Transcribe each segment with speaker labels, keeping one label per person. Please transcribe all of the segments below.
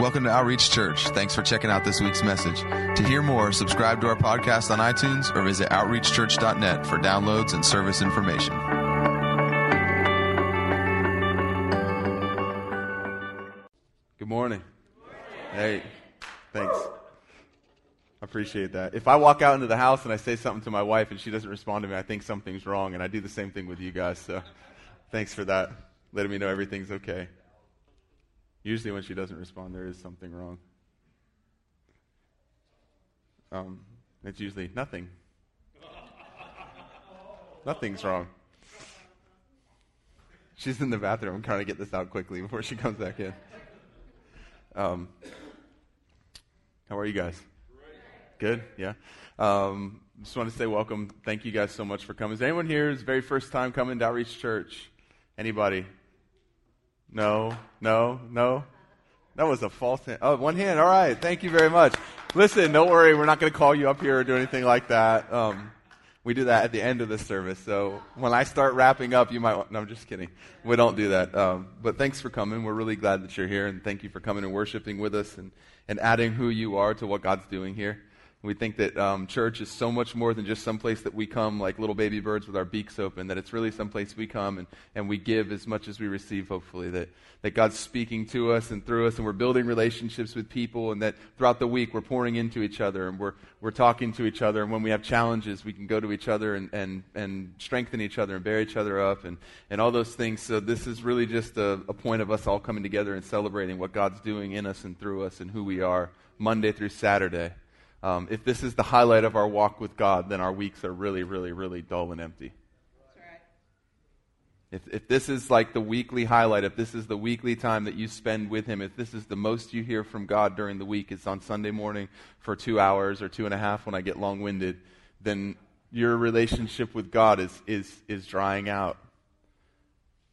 Speaker 1: Welcome to Outreach Church. Thanks for checking out this week's message. To hear more, subscribe to our podcast on iTunes or visit outreachchurch.net for downloads and service information.
Speaker 2: Good morning. Hey, thanks. I appreciate that. If I walk out into the house and I say something to my wife and she doesn't respond to me, I think something's wrong, and I do the same thing with you guys. So thanks for that, letting me know everything's okay. Usually, when she doesn't respond, there is something wrong. Um, it's usually nothing. Nothing's wrong. She's in the bathroom. I'm trying to get this out quickly before she comes back in. Um, how are you guys? Good, yeah. Um, just want to say welcome. Thank you guys so much for coming. Is anyone here is very first time coming to Outreach Church? Anybody? No, no, no. That was a false hand. Oh, one hand. All right. Thank you very much. Listen, don't worry. We're not going to call you up here or do anything like that. Um, we do that at the end of the service. So when I start wrapping up, you might. No, I'm just kidding. We don't do that. Um, but thanks for coming. We're really glad that you're here, and thank you for coming and worshiping with us and, and adding who you are to what God's doing here. We think that um, church is so much more than just some place that we come like little baby birds with our beaks open, that it's really some place we come and, and we give as much as we receive, hopefully. That, that God's speaking to us and through us, and we're building relationships with people, and that throughout the week we're pouring into each other and we're, we're talking to each other. And when we have challenges, we can go to each other and, and, and strengthen each other and bear each other up and, and all those things. So this is really just a, a point of us all coming together and celebrating what God's doing in us and through us and who we are Monday through Saturday. Um, if this is the highlight of our walk with God, then our weeks are really, really, really dull and empty. If, if this is like the weekly highlight, if this is the weekly time that you spend with Him, if this is the most you hear from God during the week, it's on Sunday morning for two hours or two and a half when I get long winded, then your relationship with God is, is, is drying out.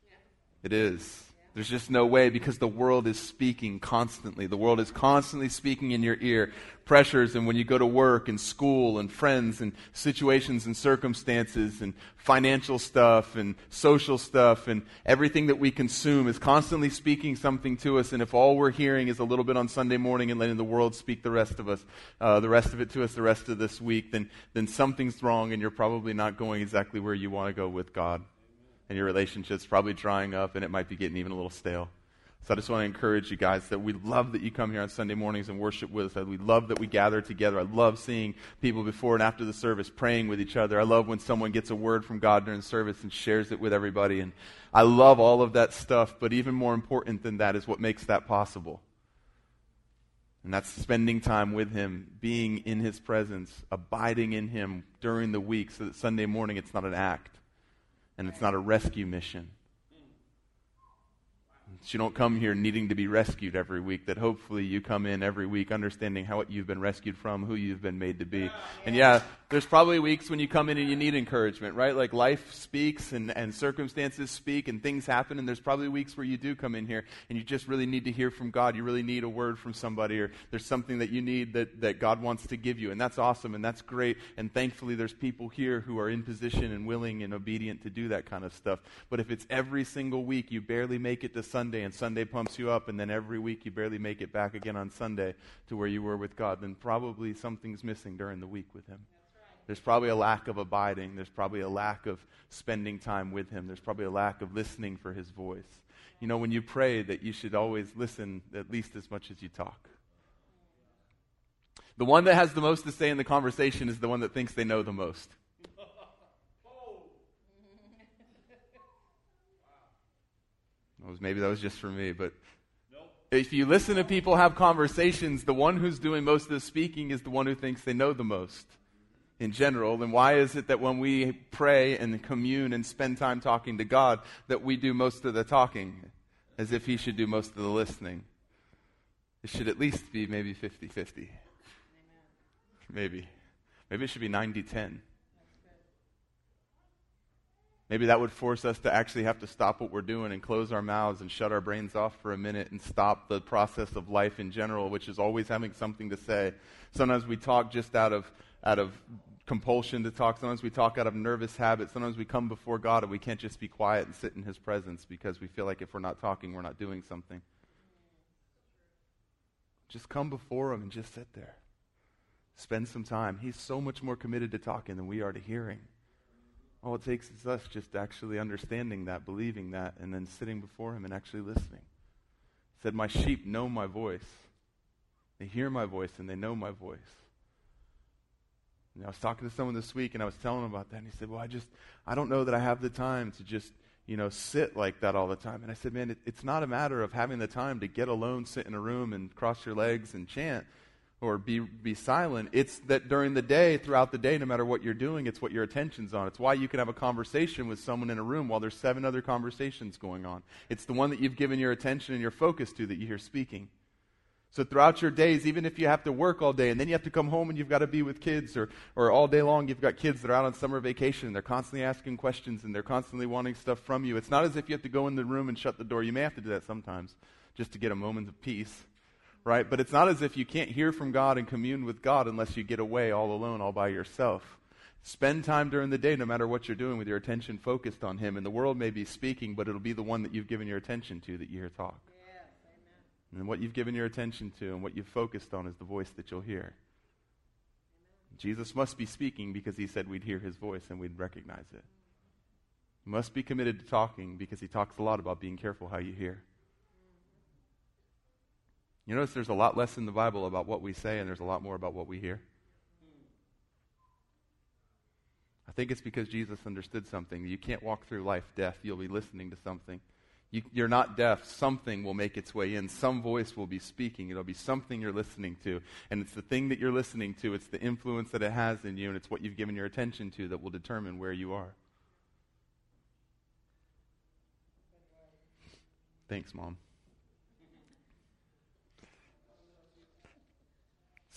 Speaker 2: Yeah. It is. There's just no way because the world is speaking constantly. The world is constantly speaking in your ear. Pressures, and when you go to work and school and friends and situations and circumstances and financial stuff and social stuff and everything that we consume is constantly speaking something to us. And if all we're hearing is a little bit on Sunday morning and letting the world speak the rest of us, uh, the rest of it to us the rest of this week, then, then something's wrong and you're probably not going exactly where you want to go with God and your relationship's probably drying up and it might be getting even a little stale. So I just want to encourage you guys that we love that you come here on Sunday mornings and worship with us. That We love that we gather together. I love seeing people before and after the service praying with each other. I love when someone gets a word from God during service and shares it with everybody. And I love all of that stuff, but even more important than that is what makes that possible. And that's spending time with Him, being in His presence, abiding in Him during the week so that Sunday morning it's not an act and it's not a rescue mission. You don't come here needing to be rescued every week, that hopefully you come in every week understanding how you've been rescued from, who you've been made to be. And yeah, there's probably weeks when you come in and you need encouragement, right? Like life speaks and, and circumstances speak and things happen. And there's probably weeks where you do come in here and you just really need to hear from God. You really need a word from somebody or there's something that you need that, that God wants to give you. And that's awesome and that's great. And thankfully, there's people here who are in position and willing and obedient to do that kind of stuff. But if it's every single week, you barely make it to Sunday Sunday and Sunday pumps you up, and then every week you barely make it back again on Sunday to where you were with God, then probably something's missing during the week with Him. There's probably a lack of abiding. There's probably a lack of spending time with Him. There's probably a lack of listening for His voice. You know, when you pray, that you should always listen at least as much as you talk. The one that has the most to say in the conversation is the one that thinks they know the most. Maybe that was just for me, but nope. if you listen to people have conversations, the one who's doing most of the speaking is the one who thinks they know the most in general. Then why is it that when we pray and commune and spend time talking to God, that we do most of the talking as if He should do most of the listening? It should at least be maybe 50 50. Maybe. Maybe it should be 90 10. Maybe that would force us to actually have to stop what we're doing and close our mouths and shut our brains off for a minute and stop the process of life in general, which is always having something to say. Sometimes we talk just out of, out of compulsion to talk. Sometimes we talk out of nervous habit. Sometimes we come before God and we can't just be quiet and sit in His presence because we feel like if we're not talking, we're not doing something. Just come before him and just sit there. Spend some time. He's so much more committed to talking than we are to hearing. All it takes is us just actually understanding that, believing that, and then sitting before him and actually listening. He said, My sheep know my voice. They hear my voice and they know my voice. And I was talking to someone this week and I was telling him about that, and he said, Well, I just, I don't know that I have the time to just, you know, sit like that all the time. And I said, Man, it, it's not a matter of having the time to get alone, sit in a room, and cross your legs and chant or be, be silent. It's that during the day, throughout the day, no matter what you're doing, it's what your attention's on. It's why you can have a conversation with someone in a room while there's seven other conversations going on. It's the one that you've given your attention and your focus to that you hear speaking. So throughout your days, even if you have to work all day and then you have to come home and you've got to be with kids, or, or all day long you've got kids that are out on summer vacation and they're constantly asking questions and they're constantly wanting stuff from you, it's not as if you have to go in the room and shut the door. You may have to do that sometimes just to get a moment of peace, right? But it's not as if you can't hear from God and commune with God unless you get away all alone, all by yourself. Spend time during the day, no matter what you're doing, with your attention focused on Him. And the world may be speaking, but it'll be the one that you've given your attention to that you hear talk. And what you've given your attention to and what you've focused on is the voice that you'll hear. Amen. Jesus must be speaking because he said we'd hear his voice and we'd recognize it. Must be committed to talking because he talks a lot about being careful how you hear. You notice there's a lot less in the Bible about what we say and there's a lot more about what we hear. I think it's because Jesus understood something. You can't walk through life deaf. You'll be listening to something. You, are not deaf. Something will make its way in. Some voice will be speaking. It'll be something you're listening to. And it's the thing that you're listening to, it's the influence that it has in you, and it's what you've given your attention to that will determine where you are. Thanks, Mom.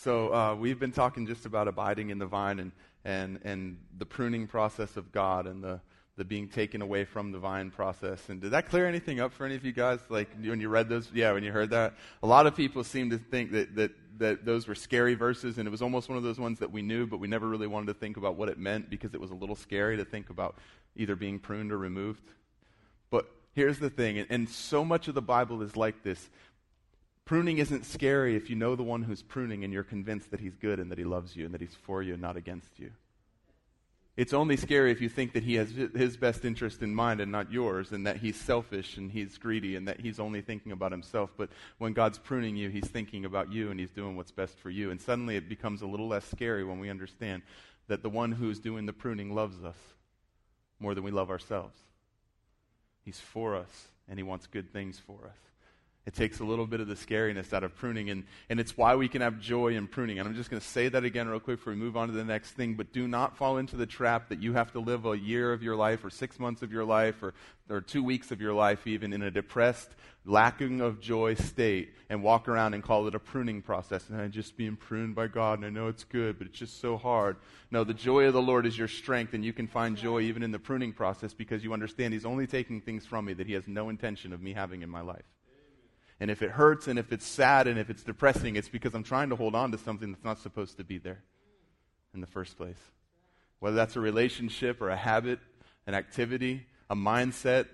Speaker 2: So, uh, we've been talking just about abiding in the vine and, and, and the pruning process of God and the the being taken away from the vine process. And did that clear anything up for any of you guys? Like when you read those, yeah, when you heard that, a lot of people seem to think that that that those were scary verses, and it was almost one of those ones that we knew, but we never really wanted to think about what it meant because it was a little scary to think about either being pruned or removed. But here's the thing, and, and so much of the Bible is like this. Pruning isn't scary if you know the one who's pruning and you're convinced that he's good and that he loves you and that he's for you and not against you. It's only scary if you think that he has his best interest in mind and not yours, and that he's selfish and he's greedy and that he's only thinking about himself. But when God's pruning you, he's thinking about you and he's doing what's best for you. And suddenly it becomes a little less scary when we understand that the one who's doing the pruning loves us more than we love ourselves. He's for us and he wants good things for us. It takes a little bit of the scariness out of pruning, and, and it's why we can have joy in pruning. And I'm just going to say that again, real quick, before we move on to the next thing. But do not fall into the trap that you have to live a year of your life, or six months of your life, or, or two weeks of your life, even in a depressed, lacking of joy state, and walk around and call it a pruning process. And I'm just being pruned by God, and I know it's good, but it's just so hard. No, the joy of the Lord is your strength, and you can find joy even in the pruning process because you understand He's only taking things from me that He has no intention of me having in my life. And if it hurts and if it's sad and if it's depressing, it's because I'm trying to hold on to something that's not supposed to be there in the first place. Whether that's a relationship or a habit, an activity, a mindset,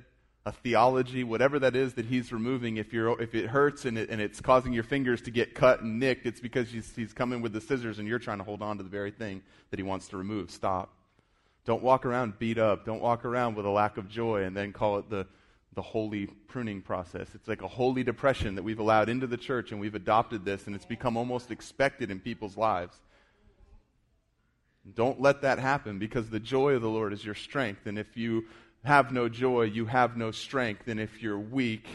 Speaker 2: a theology, whatever that is that he's removing, if, you're, if it hurts and, it, and it's causing your fingers to get cut and nicked, it's because he's, he's coming with the scissors and you're trying to hold on to the very thing that he wants to remove. Stop. Don't walk around beat up. Don't walk around with a lack of joy and then call it the, the holy pruning process. It's like a holy depression that we've allowed into the church, and we've adopted this, and it's become almost expected in people's lives. Don't let that happen because the joy of the Lord is your strength. And if you have no joy, you have no strength. And if you're weak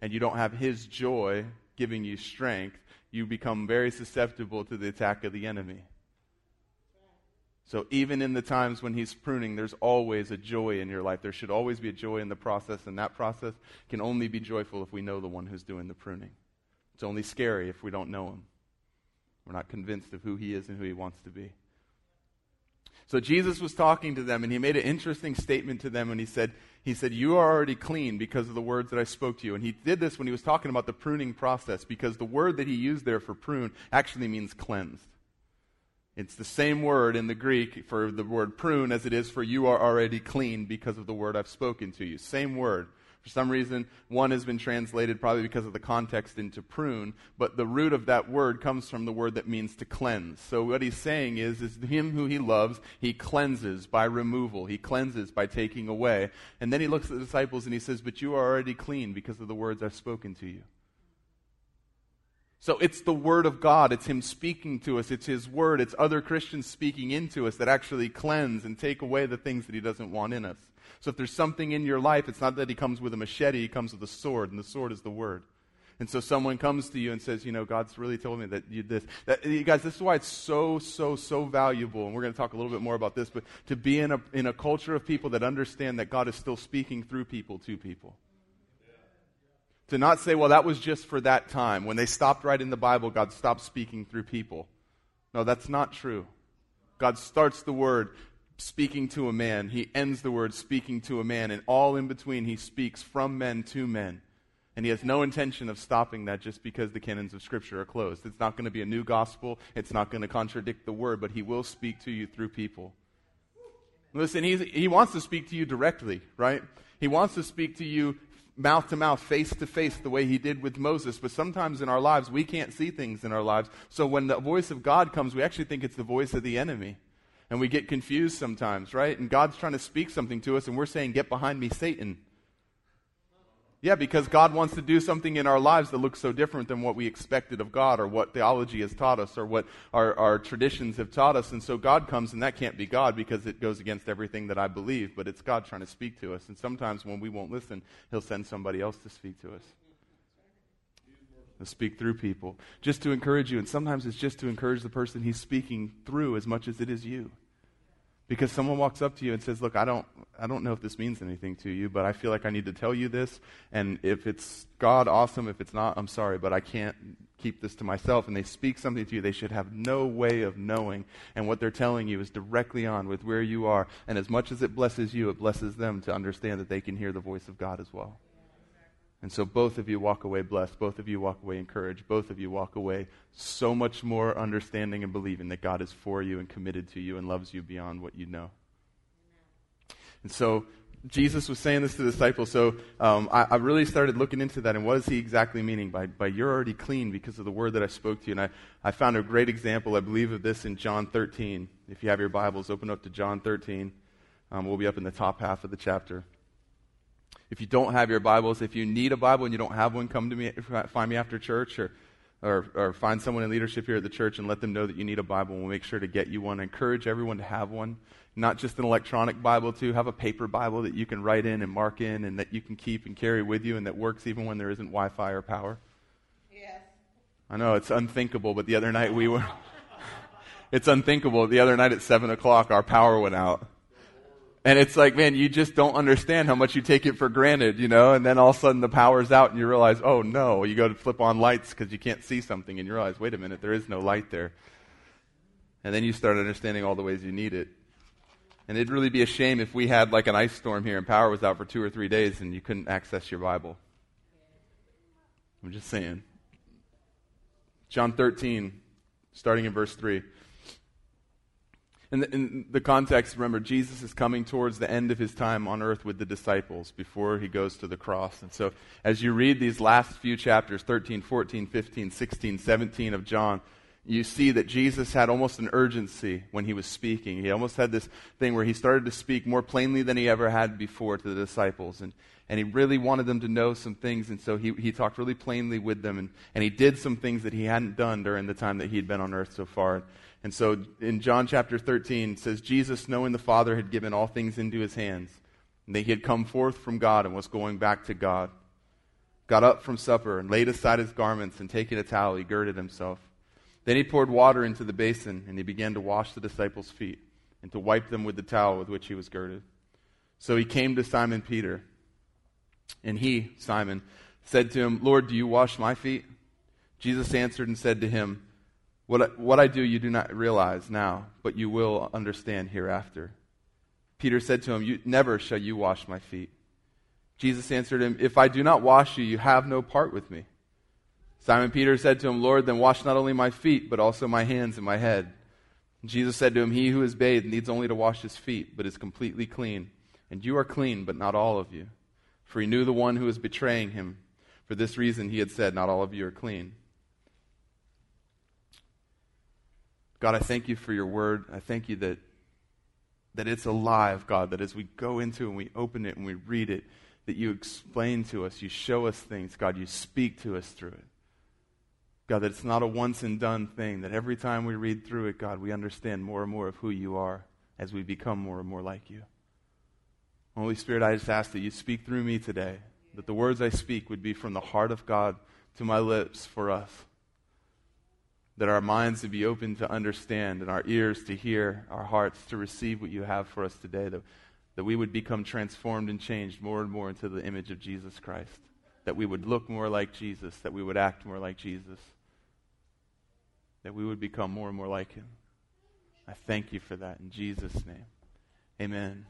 Speaker 2: and you don't have His joy giving you strength, you become very susceptible to the attack of the enemy. So even in the times when he's pruning, there's always a joy in your life. There should always be a joy in the process, and that process can only be joyful if we know the one who's doing the pruning. It's only scary if we don't know him. We're not convinced of who he is and who he wants to be. So Jesus was talking to them, and he made an interesting statement to them, and he said, he said, You are already clean because of the words that I spoke to you. And he did this when he was talking about the pruning process, because the word that he used there for prune actually means cleansed. It's the same word in the Greek for the word prune as it is for you are already clean because of the word I've spoken to you. Same word. For some reason, one has been translated probably because of the context into prune, but the root of that word comes from the word that means to cleanse. So what he's saying is, is him who he loves, he cleanses by removal. He cleanses by taking away. And then he looks at the disciples and he says, but you are already clean because of the words I've spoken to you. So it's the Word of God. It's Him speaking to us. It's His Word. It's other Christians speaking into us that actually cleanse and take away the things that He doesn't want in us. So if there's something in your life, it's not that He comes with a machete, He comes with a sword, and the sword is the Word. And so someone comes to you and says, you know, God's really told me that you this. That, you guys, this is why it's so, so, so valuable. And we're going to talk a little bit more about this, but to be in a, in a culture of people that understand that God is still speaking through people to people. To not say, well, that was just for that time. When they stopped writing the Bible, God stopped speaking through people. No, that's not true. God starts the word speaking to a man, He ends the word speaking to a man, and all in between, He speaks from men to men. And he has no intention of stopping that just because the canons of Scripture are closed. It's not going to be a new gospel. It's not going to contradict the word, but he will speak to you through people. Listen, he wants to speak to you directly, right? He wants to speak to you mouth to mouth, face to face, the way he did with Moses. But sometimes in our lives, we can't see things in our lives. So when the voice of God comes, we actually think it's the voice of the enemy. And we get confused sometimes, right? And God's trying to speak something to us, and we're saying, Get behind me, Satan. Yeah, because God wants to do something in our lives that looks so different than what we expected of God or what theology has taught us or what our, our traditions have taught us. And so God comes, and that can't be God because it goes against everything that I believe, but it's God trying to speak to us. And sometimes when we won't listen, He'll send somebody else to speak to us. To speak through people, just to encourage you. And sometimes it's just to encourage the person He's speaking through as much as it is you. Because someone walks up to you and says, Look, I don't, I don't know if this means anything to you, but I feel like I need to tell you this. And if it's God, awesome. If it's not, I'm sorry, but I can't keep this to myself. And they speak something to you, they should have no way of knowing. And what they're telling you is directly on with where you are. And as much as it blesses you, it blesses them to understand that they can hear the voice of God as well. And so both of you walk away blessed. Both of you walk away encouraged. Both of you walk away so much more understanding and believing that God is for you and committed to you and loves you beyond what you know. And so Jesus was saying this to the disciples. So um, I, I, really started looking into that and what is he exactly meaning by, by you're already clean because of the word that I spoke to you. And I, I found a great example, I believe, of this in John 13. If you have your Bibles, open up to John 13. Um, we'll be up in the top half of the chapter. If you don't have your Bibles, if you need a Bible and you don't have one, come to me, find me after church or, or, or find someone in leadership here at the church and let them know that you need a Bible. We'll make sure to get you one. I encourage everyone to have one. Not just an electronic Bible, too. Have a paper Bible that you can write in and mark in and that you can keep and carry with you and that works even when there isn't Wi Fi or power.
Speaker 3: Yes.
Speaker 2: I know it's unthinkable, but the other night we were. it's unthinkable. The other night at 7 o'clock, our power went out. And it's like, man, you just don't understand how much you take it for granted, you know? And then all of a sudden the power's out and you realize, oh no, you go to flip on lights because you can't see something and you realize, wait a minute, there is no light there. And then you start understanding all the ways you need it. And it'd really be a shame if we had like an ice storm here and power was out for two or three days and you couldn't access your Bible. I'm just saying. John 13, starting in verse 3. In the, in the, context, remember, Jesus is coming towards the end of his time on earth with the disciples before he goes to the cross. And so, as you read these last few chapters 13, 14, 15, 16, 17 of John, you see that Jesus had almost an urgency when he was speaking. He almost had this thing where he started to speak more plainly than he ever had before to the disciples. And, and he really wanted them to know some things. And so he, he talked really plainly with them. And, and he did some things that he hadn't done during the time that he had been on earth so far. And so in John chapter 13, it says, Jesus, knowing the Father had given all things into his hands, and that he had come forth from God and was going back to God, got up from supper and laid aside his garments, and taking a towel, he girded himself. Then he poured water into the basin, and he began to wash the disciples' feet and to wipe them with the towel with which he was girded. So he came to Simon Peter, and he, Simon, said to him, Lord, do you wash my feet? Jesus answered and said to him, what I, what I do you do not realize now, but you will understand hereafter. Peter said to him, Never shall you wash my feet. Jesus answered him, If I do not wash you, you have no part with me. Simon Peter said to him, Lord, then wash not only my feet, but also my hands and my head. And Jesus said to him, He who is bathed needs only to wash his feet, but is completely clean. And you are clean, but not all of you. For he knew the one who was betraying him. For this reason, he had said, Not all of you are clean. God, I thank you for your word. I thank you that, that it's alive, God, that as we go into it and we open it and we read it, that you explain to us, you show us things, God, you speak to us through it. God, that it's not a once and done thing, that every time we read through it, God, we understand more and more of who you are as we become more and more like you. Holy Spirit, I just ask that you speak through me today, that the words I speak would be from the heart of God to my lips for us that our minds would be open to understand and our ears to hear, our hearts to receive what you have for us today, that, that we would become transformed and changed more and more into the image of Jesus Christ, that we would look more like Jesus, that we would act more like Jesus, that we would become more and more like him. I thank you for that in Jesus' name. Amen.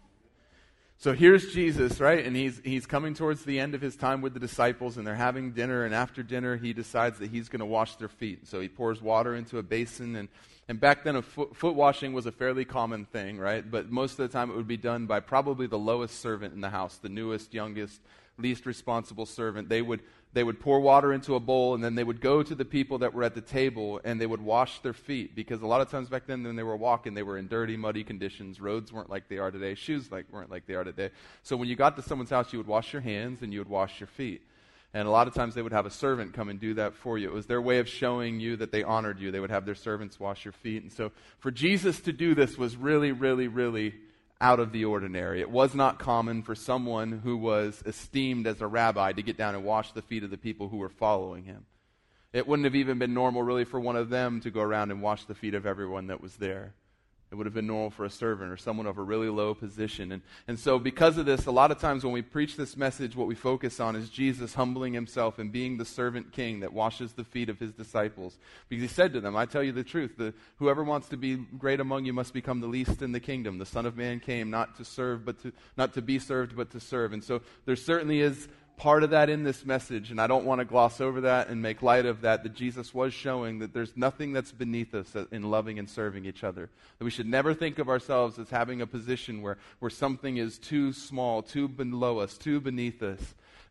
Speaker 2: So here's Jesus, right? And he's, he's coming towards the end of his time with the disciples, and they're having dinner. And after dinner, he decides that he's going to wash their feet. So he pours water into a basin. And, and back then, a foot, foot washing was a fairly common thing, right? But most of the time, it would be done by probably the lowest servant in the house, the newest, youngest, least responsible servant. They would they would pour water into a bowl and then they would go to the people that were at the table and they would wash their feet because a lot of times back then when they were walking they were in dirty muddy conditions roads weren't like they are today shoes like weren't like they are today so when you got to someone's house you would wash your hands and you would wash your feet and a lot of times they would have a servant come and do that for you. It was their way of showing you that they honored you. They would have their servants wash your feet. And so for Jesus to do this was really, really, really out of the ordinary. It was not common for someone who was esteemed as a rabbi to get down and wash the feet of the people who were following him. It wouldn't have even been normal, really, for one of them to go around and wash the feet of everyone that was there. It would have been normal for a servant or someone of a really low position. And, and so, because of this, a lot of times when we preach this message, what we focus on is Jesus humbling himself and being the servant king that washes the feet of his disciples. Because he said to them, I tell you the truth, the, whoever wants to be great among you must become the least in the kingdom. The Son of Man came not to serve, but to, not to be served, but to serve. And so, there certainly is part of that in this message, and I don't want to gloss over that and make light of that, that Jesus was showing that there's nothing that's beneath us in loving and serving each other. That we should never think of ourselves as having a position where, where something is too small, too below us, too beneath us,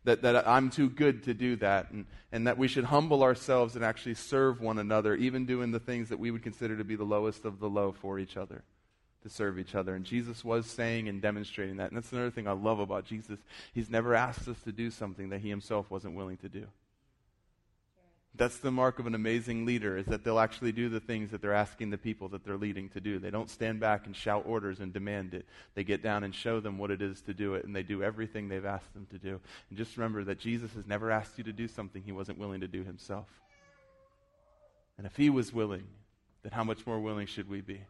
Speaker 2: that, that I'm too good to do that, and, and that we should humble ourselves and actually serve one another, even doing the things that we would consider to be the lowest of the low for each other to serve each other. And Jesus was saying and demonstrating that. And that's another thing I love about Jesus. He's never asked us to do something that he himself wasn't willing to do. That's the mark of an amazing leader is that they'll actually do the things that they're asking the people that they're leading to do. They don't stand back and shout orders and demand it. They get down and show them what it is to do it and they do everything they've asked them to do. And just remember that Jesus has never asked you to do something he wasn't willing to do himself. And if he was willing, then how much more willing should we be?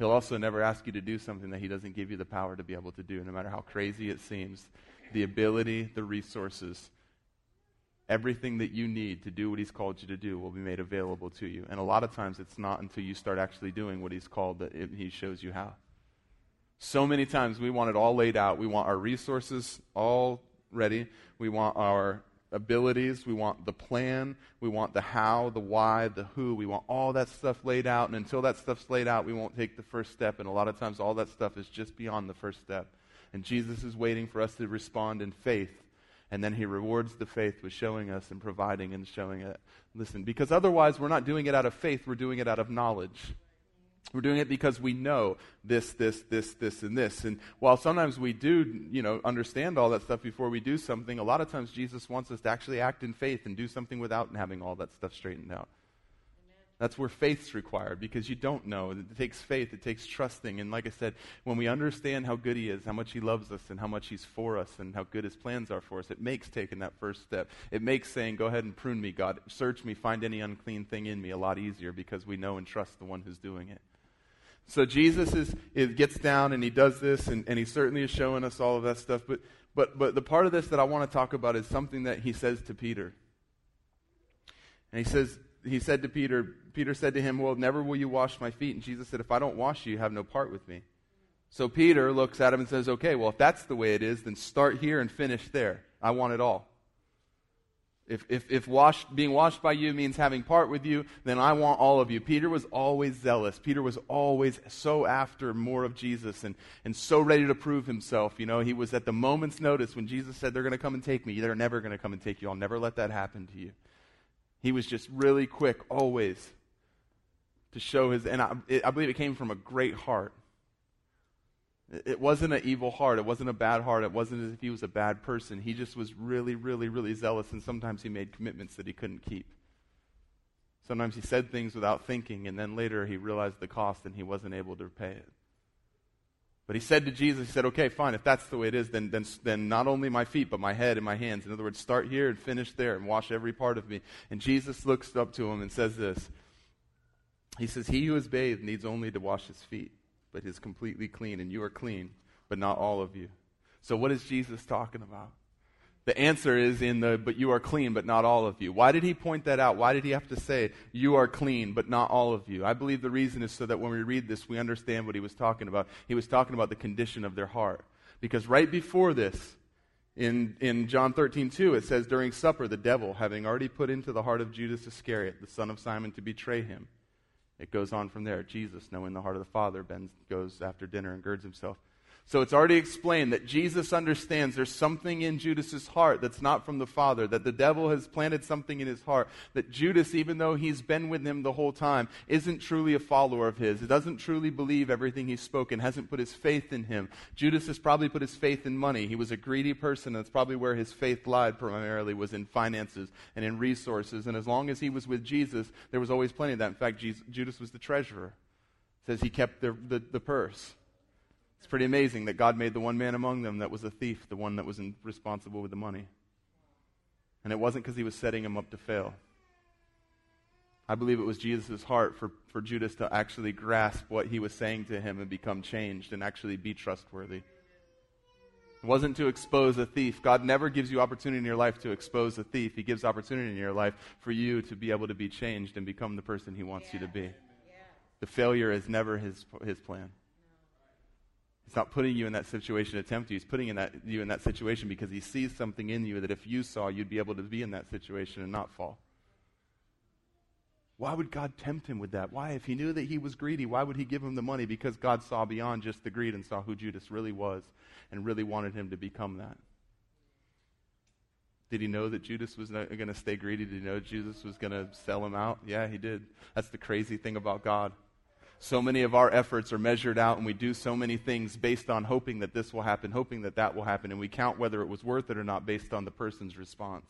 Speaker 2: He'll also never ask you to do something that He doesn't give you the power to be able to do, no matter how crazy it seems. The ability, the resources, everything that you need to do what He's called you to do will be made available to you. And a lot of times it's not until you start actually doing what He's called that it, He shows you how. So many times we want it all laid out. We want our resources all ready. We want our abilities. We want the plan. We want the how, the why, the who. We want all that stuff laid out. And until that stuff's laid out, we won't take the first step. And a lot of times, all that stuff is just beyond the first step. And Jesus is waiting for us to respond in faith. And then he rewards the faith with showing us and providing and showing it. Listen, because otherwise, we're not doing it out of faith, we're doing it out of knowledge. We're doing it because we know this, this, this, this, and this. And while sometimes we do, you know, understand all that stuff before we do something, a lot of times Jesus wants us to actually act in faith and do something without having all that stuff straightened out. That's where faith's required because you don't know. It takes faith, it takes trusting. And like I said, when we understand how good He is, how much He loves us, and how much He's for us, and how good His plans are for us, it makes taking that first step. It makes saying, Go ahead and prune me, God. Search me, find any unclean thing in me a lot easier because we know and trust the one who's doing it. So Jesus is, is, gets down and he does this, and, and he certainly is showing us all of that stuff. But, but, but the part of this that I want to talk about is something that he says to Peter. And he says, he said to Peter, Peter said to him, Well, never will you wash my feet. And Jesus said, If I don't wash you, you have no part with me. So Peter looks at him and says, Okay, well, if that's the way it is, then start here and finish there. I want it all. If, if, if washed, being washed by you means having part with you, then I want all of you. Peter was always zealous. Peter was always so after more of Jesus and, and so ready to prove himself. You know, he was at the moment's notice when Jesus said, They're going to come and take me. They're never going to come and take you. I'll never let that happen to you. He was just really quick, always, to show his, and I, it, I believe it came from a great heart. It wasn't an evil heart. It wasn't a bad heart. It wasn't as if he was a bad person. He just was really, really, really zealous, and sometimes he made commitments that he couldn't keep. Sometimes he said things without thinking, and then later he realized the cost and he wasn't able to repay it. But he said to Jesus, he said, okay, fine, if that's the way it is, then, then, then not only my feet, but my head and my hands. In other words, start here and finish there and wash every part of me. And Jesus looks up to him and says this He says, He who is bathed needs only to wash his feet but is completely clean, and you are clean, but not all of you. So, what is Jesus talking about? The answer is in the, but you are clean, but not all of you. Why did he point that out? Why did he have to say, you are clean, but not all of you? I believe the reason is so that when we read this, we understand what he was talking about. He was talking about the condition of their heart. Because right before this, in, in John 13, 2, it says, During supper, the devil, having already put into the heart of Judas Iscariot, the son of Simon, to betray him, it goes on from there. Jesus, knowing the heart of the Father, Ben goes after dinner and girds himself. So it's already explained that Jesus understands there's something in Judas's heart that's not from the Father, that the devil has planted something in his heart, that Judas, even though he's been with him the whole time, isn't truly a follower of his. He doesn't truly believe everything he's spoken, hasn't put his faith in him. Judas has probably put his faith in money. He was a greedy person, and that's probably where his faith lied primarily, was in finances and in resources. And as long as he was with Jesus, there was always plenty of that. In fact, Jesus, Judas was the treasurer. It says he kept the, the, the purse. It's pretty amazing that God made the one man among them that was a thief, the one that was in, responsible with the money. And it wasn't because he was setting him up to fail. I believe it was Jesus' heart for, for Judas to actually grasp what he was saying to him and become changed and actually be trustworthy. It wasn't to expose a thief. God never gives you opportunity in your life to expose a thief. He gives opportunity in your life for you to be able to be changed and become the person He wants yeah. you to be. Yeah. The failure is never His, his plan. He's not putting you in that situation to tempt you. He's putting in that, you in that situation because he sees something in you that if you saw, you'd be able to be in that situation and not fall. Why would God tempt him with that? Why? If he knew that he was greedy, why would he give him the money? Because God saw beyond just the greed and saw who Judas really was and really wanted him to become that. Did he know that Judas was going to stay greedy? Did he know Judas was going to sell him out? Yeah, he did. That's the crazy thing about God. So many of our efforts are measured out, and we do so many things based on hoping that this will happen, hoping that that will happen, and we count whether it was worth it or not based on the person's response.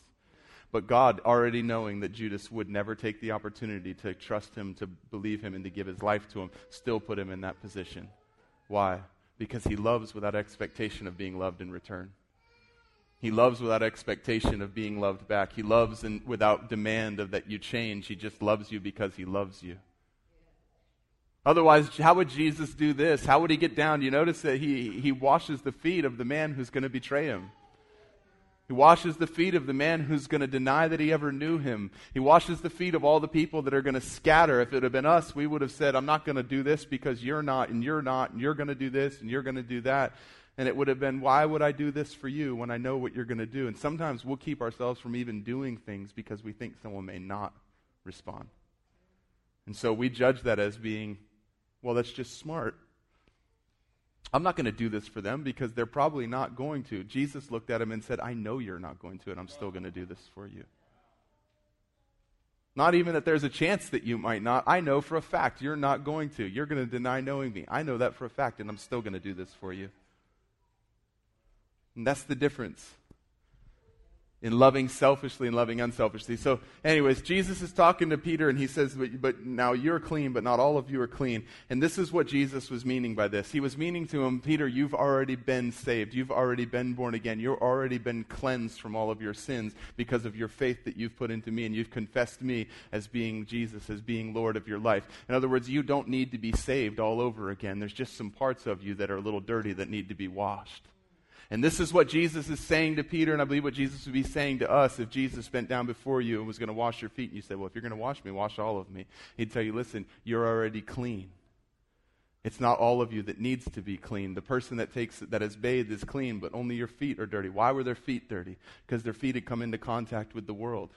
Speaker 2: But God, already knowing that Judas would never take the opportunity to trust him, to believe him, and to give his life to him, still put him in that position. Why? Because he loves without expectation of being loved in return. He loves without expectation of being loved back. He loves in, without demand of that you change. He just loves you because he loves you. Otherwise, how would Jesus do this? How would he get down? You notice that he, he washes the feet of the man who's going to betray him. He washes the feet of the man who's going to deny that he ever knew him. He washes the feet of all the people that are going to scatter. If it had been us, we would have said, I'm not going to do this because you're not, and you're not, and you're going to do this, and you're going to do that. And it would have been, why would I do this for you when I know what you're going to do? And sometimes we'll keep ourselves from even doing things because we think someone may not respond. And so we judge that as being well, that's just smart. I'm not going to do this for them because they're probably not going to. Jesus looked at him and said, I know you're not going to, and I'm still going to do this for you. Not even that there's a chance that you might not. I know for a fact you're not going to. You're going to deny knowing me. I know that for a fact, and I'm still going to do this for you. And that's the difference in loving selfishly and loving unselfishly. So, anyways, Jesus is talking to Peter and he says, but, but, now you're clean, but not all of you are clean. And this is what Jesus was meaning by this. He was meaning to him, Peter, you've already been saved. You've already been born again. You've already been cleansed from all of your sins because of your faith that you've put into me and you've confessed me as being Jesus, as being Lord of your life. In other words, you don't need to be saved all over again. There's just some parts of you that are a little dirty that need to be washed. And this is what Jesus is saying to Peter, and I believe what Jesus would be saying to us if Jesus bent down before you and was going to wash your feet. And you said, Well, if you're going to wash me, wash all of me. He'd tell you, Listen, you're already clean. It's not all of you that needs to be clean. The person that takes that is bathed is clean, but only your feet are dirty. Why were their feet dirty? Because their feet had come into contact with the world.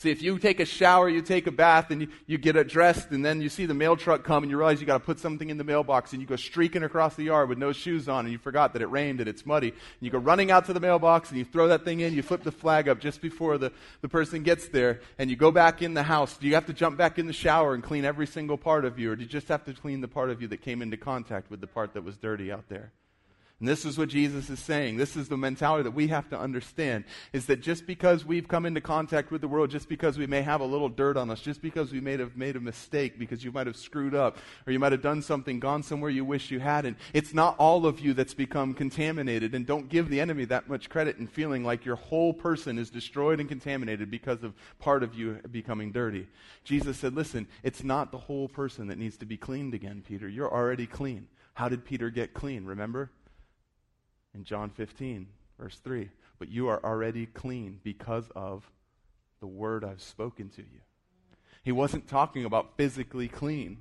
Speaker 2: See, if you take a shower, you take a bath, and you, you get dressed, and then you see the mail truck come, and you realize you got to put something in the mailbox, and you go streaking across the yard with no shoes on, and you forgot that it rained and it's muddy. And you go running out to the mailbox, and you throw that thing in, you flip the flag up just before the, the person gets there, and you go back in the house. Do you have to jump back in the shower and clean every single part of you, or do you just have to clean the part of you that came into contact with the part that was dirty out there? And this is what Jesus is saying. This is the mentality that we have to understand is that just because we've come into contact with the world, just because we may have a little dirt on us, just because we may have made a mistake because you might have screwed up or you might have done something, gone somewhere you wish you hadn't, it's not all of you that's become contaminated. And don't give the enemy that much credit in feeling like your whole person is destroyed and contaminated because of part of you becoming dirty. Jesus said, listen, it's not the whole person that needs to be cleaned again, Peter. You're already clean. How did Peter get clean? Remember? In John 15, verse 3. But you are already clean because of the word I've spoken to you. He wasn't talking about physically clean.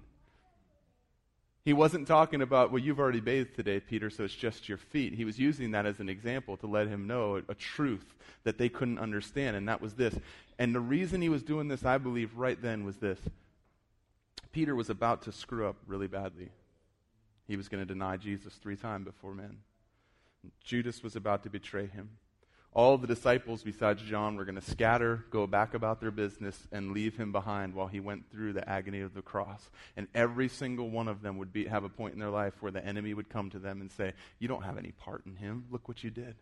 Speaker 2: He wasn't talking about, well, you've already bathed today, Peter, so it's just your feet. He was using that as an example to let him know a, truth that they couldn't understand, and that was this. And the reason he was doing this, I believe, right then was this Peter was about to screw up really badly. He was going to deny Jesus three times before men. Judas was about to betray him. All the disciples, besides John, were going to scatter, go back about their business, and leave him behind while he went through the agony of the cross. And every single one of them would be, have a point in their life where the enemy would come to them and say, You don't have any part in him. Look what you did.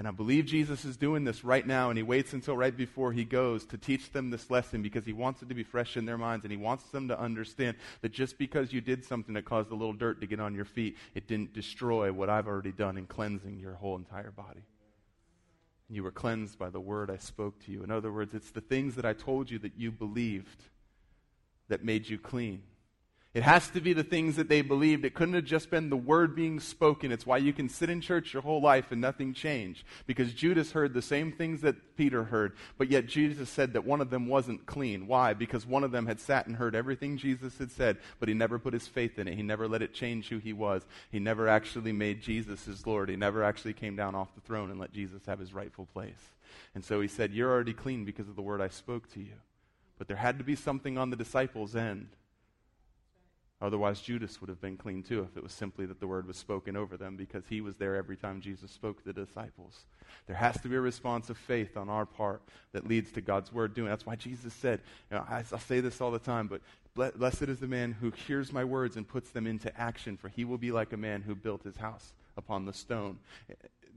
Speaker 2: And I believe Jesus is doing this right now, and he waits until right before he goes to teach them this lesson because he wants it to be fresh in their minds, and he wants them to understand that just because you did something that caused a little dirt to get on your feet, it didn't destroy what I've already done in cleansing your whole entire body. You were cleansed by the word I spoke to you. In other words, it's the things that I told you that you believed that made you clean. It has to be the things that they believed. It couldn't have just been the word being spoken. It's why you can sit in church your whole life and nothing change. Because Judas heard the same things that Peter heard, but yet Jesus said that one of them wasn't clean. Why? Because one of them had sat and heard everything Jesus had said, but he never put his faith in it. He never let it change who he was. He never actually made Jesus his Lord. He never actually came down off the throne and let Jesus have his rightful place. And so he said, You're already clean because of the word I spoke to you. But there had to be something on the disciples' end Otherwise, Judas would have been clean too if it was simply that the word was spoken over them because he was there every time Jesus spoke to the disciples. There has to be a response of faith on our part that leads to God's word doing. That's why Jesus said, you know, I, I say this all the time, but blessed is the man who hears my words and puts them into action, for he will be like a man who built his house upon the stone.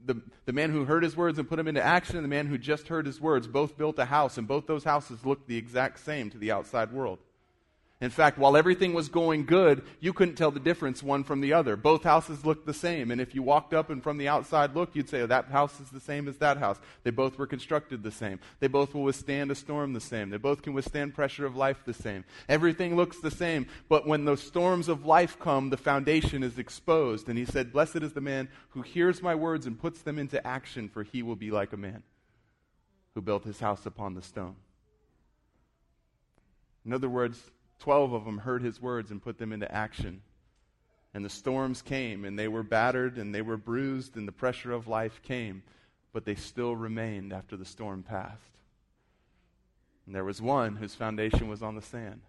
Speaker 2: The, the man who heard his words and put them into action, and the man who just heard his words, both built a house, and both those houses looked the exact same to the outside world. In fact, while everything was going good, you couldn't tell the difference one from the other. Both houses looked the same. And if you walked up and from the outside looked, you'd say, oh, that house is the same as that house. They both were constructed the same. They both will withstand a storm the same. They both can withstand pressure of life the same. Everything looks the same. But when the storms of life come, the foundation is exposed. And he said, Blessed is the man who hears my words and puts them into action, for he will be like a man who built his house upon the stone. In other words, Twelve of them heard his words and put them into action. And the storms came, and they were battered, and they were bruised, and the pressure of life came, but they still remained after the storm passed. And there was one whose foundation was on the sand.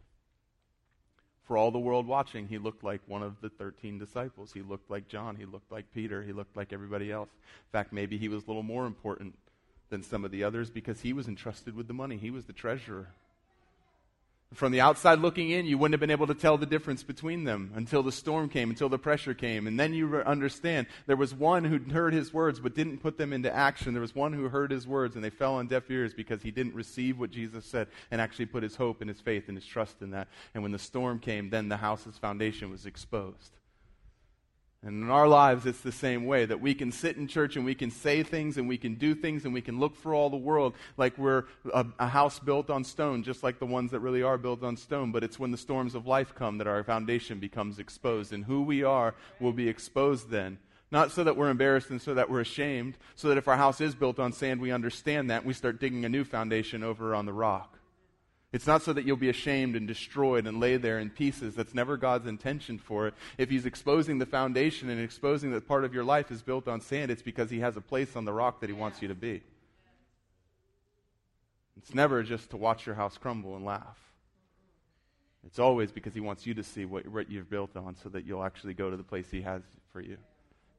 Speaker 2: For all the world watching, he looked like one of the 13 disciples. He looked like John. He looked like Peter. He looked like everybody else. In fact, maybe he was a little more important than some of the others because he was entrusted with the money. He was the treasurer. From the outside looking in, you wouldn't have been able to tell the difference between them until the storm came, until the pressure came. And then you understand there was one who heard his words but didn't put them into action. There was one who heard his words and they fell on deaf ears because he didn't receive what Jesus said and actually put his hope and his faith and his trust in that. And when the storm came, then the house's foundation was exposed. And in our lives, it's the same way that we can sit in church and we can say things and we can do things and we can look for all the world like we're a, a, house built on stone, just like the ones that really are built on stone. But it's when the storms of life come that our foundation becomes exposed. And who we are will be exposed then. Not so that we're embarrassed and so that we're ashamed, so that if our house is built on sand, we understand that and we start digging a new foundation over on the rock. It's not so that you'll be ashamed and destroyed and lay there in pieces. That's never God's intention for it. If He's exposing the foundation and exposing that part of your life is built on sand, it's because He has a place on the rock that He wants you to be. It's never just to watch your house crumble and laugh. It's always because He wants you to see what, what you've built on so that you'll actually go to the place He has for you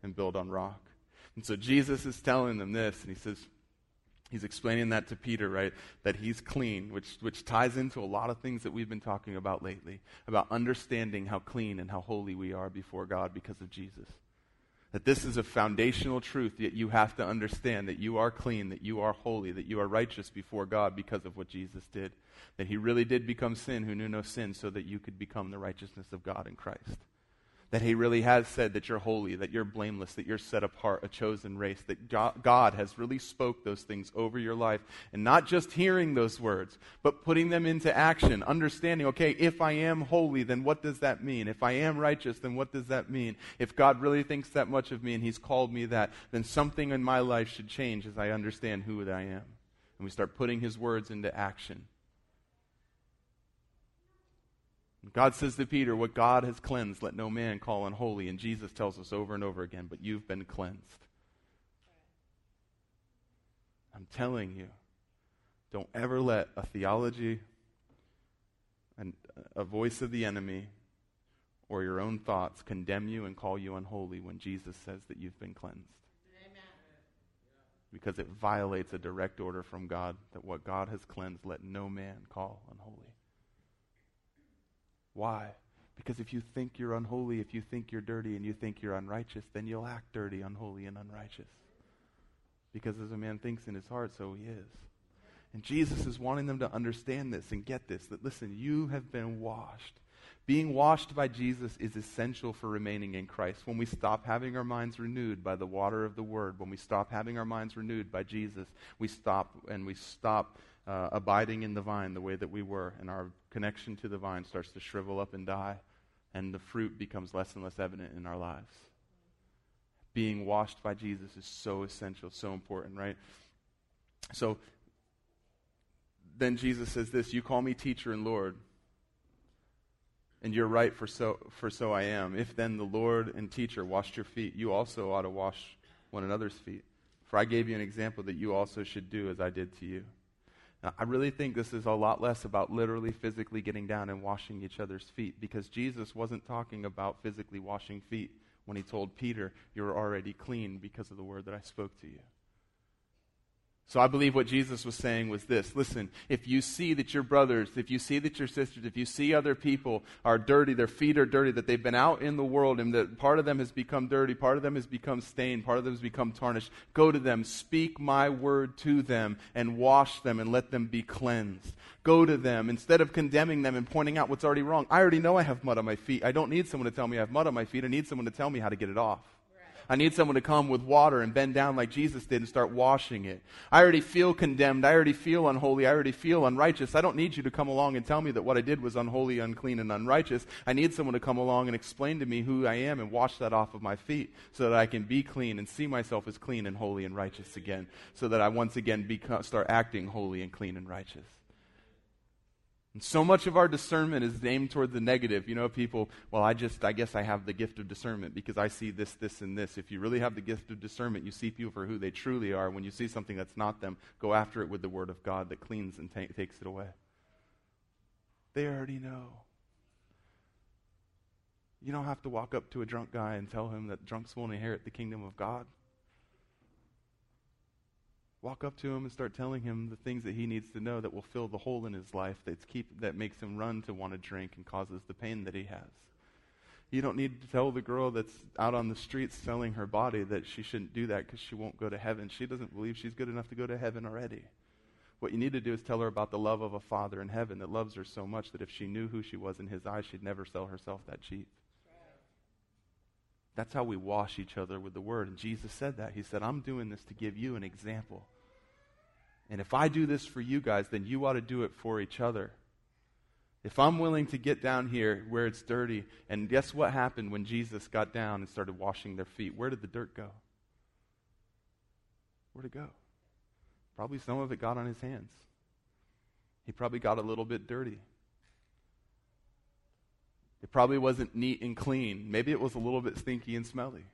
Speaker 2: and build on rock. And so Jesus is telling them this, and He says, He's explaining that to Peter, right? That he's clean, which, which ties into a lot of things that we've been talking about lately, about understanding how clean and how holy we are before God because of Jesus. That this is a foundational truth that you have to understand that you are clean, that you are holy, that you are righteous before God because of what Jesus did. That he really did become sin who knew no sin so that you could become the righteousness of God in Christ that he really has said that you're holy, that you're blameless, that you're set apart, a chosen race, that God has really spoke those things over your life. And not just hearing those words, but putting them into action, understanding, okay, if I am holy, then what does that mean? If I am righteous, then what does that mean? If God really thinks that much of me and he's called me that, then something in my life should change as I understand who I am. And we start putting his words into action. God says to Peter, What God has cleansed, let no man call unholy. And Jesus tells us over and over again, But you've been cleansed. I'm telling you, don't ever let a theology, and a voice of the enemy, or your own thoughts condemn you and call you unholy when Jesus says that you've been cleansed. Amen. Because it violates a direct order from God that what God has cleansed, let no man call unholy. Why? Because if you think you're unholy, if you think you're dirty, and you think you're unrighteous, then you'll act dirty, unholy, and unrighteous. Because as a man thinks in his heart, so he is. And Jesus is wanting them to understand this and get this that listen, you have been washed. Being washed by Jesus is essential for remaining in Christ. When we stop having our minds renewed by the water of the Word, when we stop having our minds renewed by Jesus, we stop and we stop uh, abiding in the vine the way that we were, and our connection to the vine starts to shrivel up and die, and the fruit becomes less and less evident in our lives. Being washed by Jesus is so essential, so important, right? So then Jesus says this You call me teacher and Lord, and you're right, for so, for so I am. If then the Lord and teacher washed your feet, you also ought to wash one another's feet. For I gave you an example that you also should do as I did to you. I really think this is a lot less about literally physically getting down and washing each other's feet because Jesus wasn't talking about physically washing feet when he told Peter, You're already clean because of the word that I spoke to you. So I believe what Jesus was saying was this listen, if you see that your brothers, if you see that your sisters, if you see other people are dirty, their feet are dirty, that they've been out in the world and that part of them has become dirty, part of them has become stained, part of them has become tarnished, go to them, speak my word to them, and wash them and let them be cleansed. Go to them instead of condemning them and pointing out what's already wrong. I already know I have mud on my feet. I don't need someone to tell me I have mud on my feet. I need someone to tell me how to get it off. I need someone to come with water and bend down like Jesus did and start washing it. I already feel condemned. I already feel unholy. I already feel unrighteous. I don't need you to come along and tell me that what I did was unholy, unclean, and unrighteous. I need someone to come along and explain to me who I am and wash that off of my feet so that I can be clean and see myself as clean and holy and righteous again so that I once again start acting holy and clean and righteous. And so much of our discernment is aimed toward the negative. You know, people, well, I just, I guess I have the gift of discernment because I see this, this, and this. If you really have the gift of discernment, you see people for who they truly are. When you see something that's not them, go after it with the word of God that cleans and ta- takes it away. They already know. You don't have to walk up to a drunk guy and tell him that drunks won't inherit the kingdom of God. Walk up to him and start telling him the things that he needs to know that will fill the hole in his life that's keep, that makes him run to want to drink and causes the pain that he has. You don't need to tell the girl that's out on the streets selling her body that she shouldn't do that because she won't go to heaven. She doesn't believe she's good enough to go to heaven already. What you need to do is tell her about the love of a father in heaven that loves her so much that if she knew who she was in his eyes, she'd never sell herself that cheap. That's how we wash each other with the word. And Jesus said that. He said, I'm doing this to give you an example. And if I do this for you guys, then you ought to do it for each other. If I'm willing to get down here where it's dirty, and guess what happened when Jesus got down and started washing their feet? Where did the dirt go? Where'd it go? Probably some of it got on his hands. He probably got a little bit dirty. It probably wasn't neat and clean. Maybe it was a little bit stinky and smelly.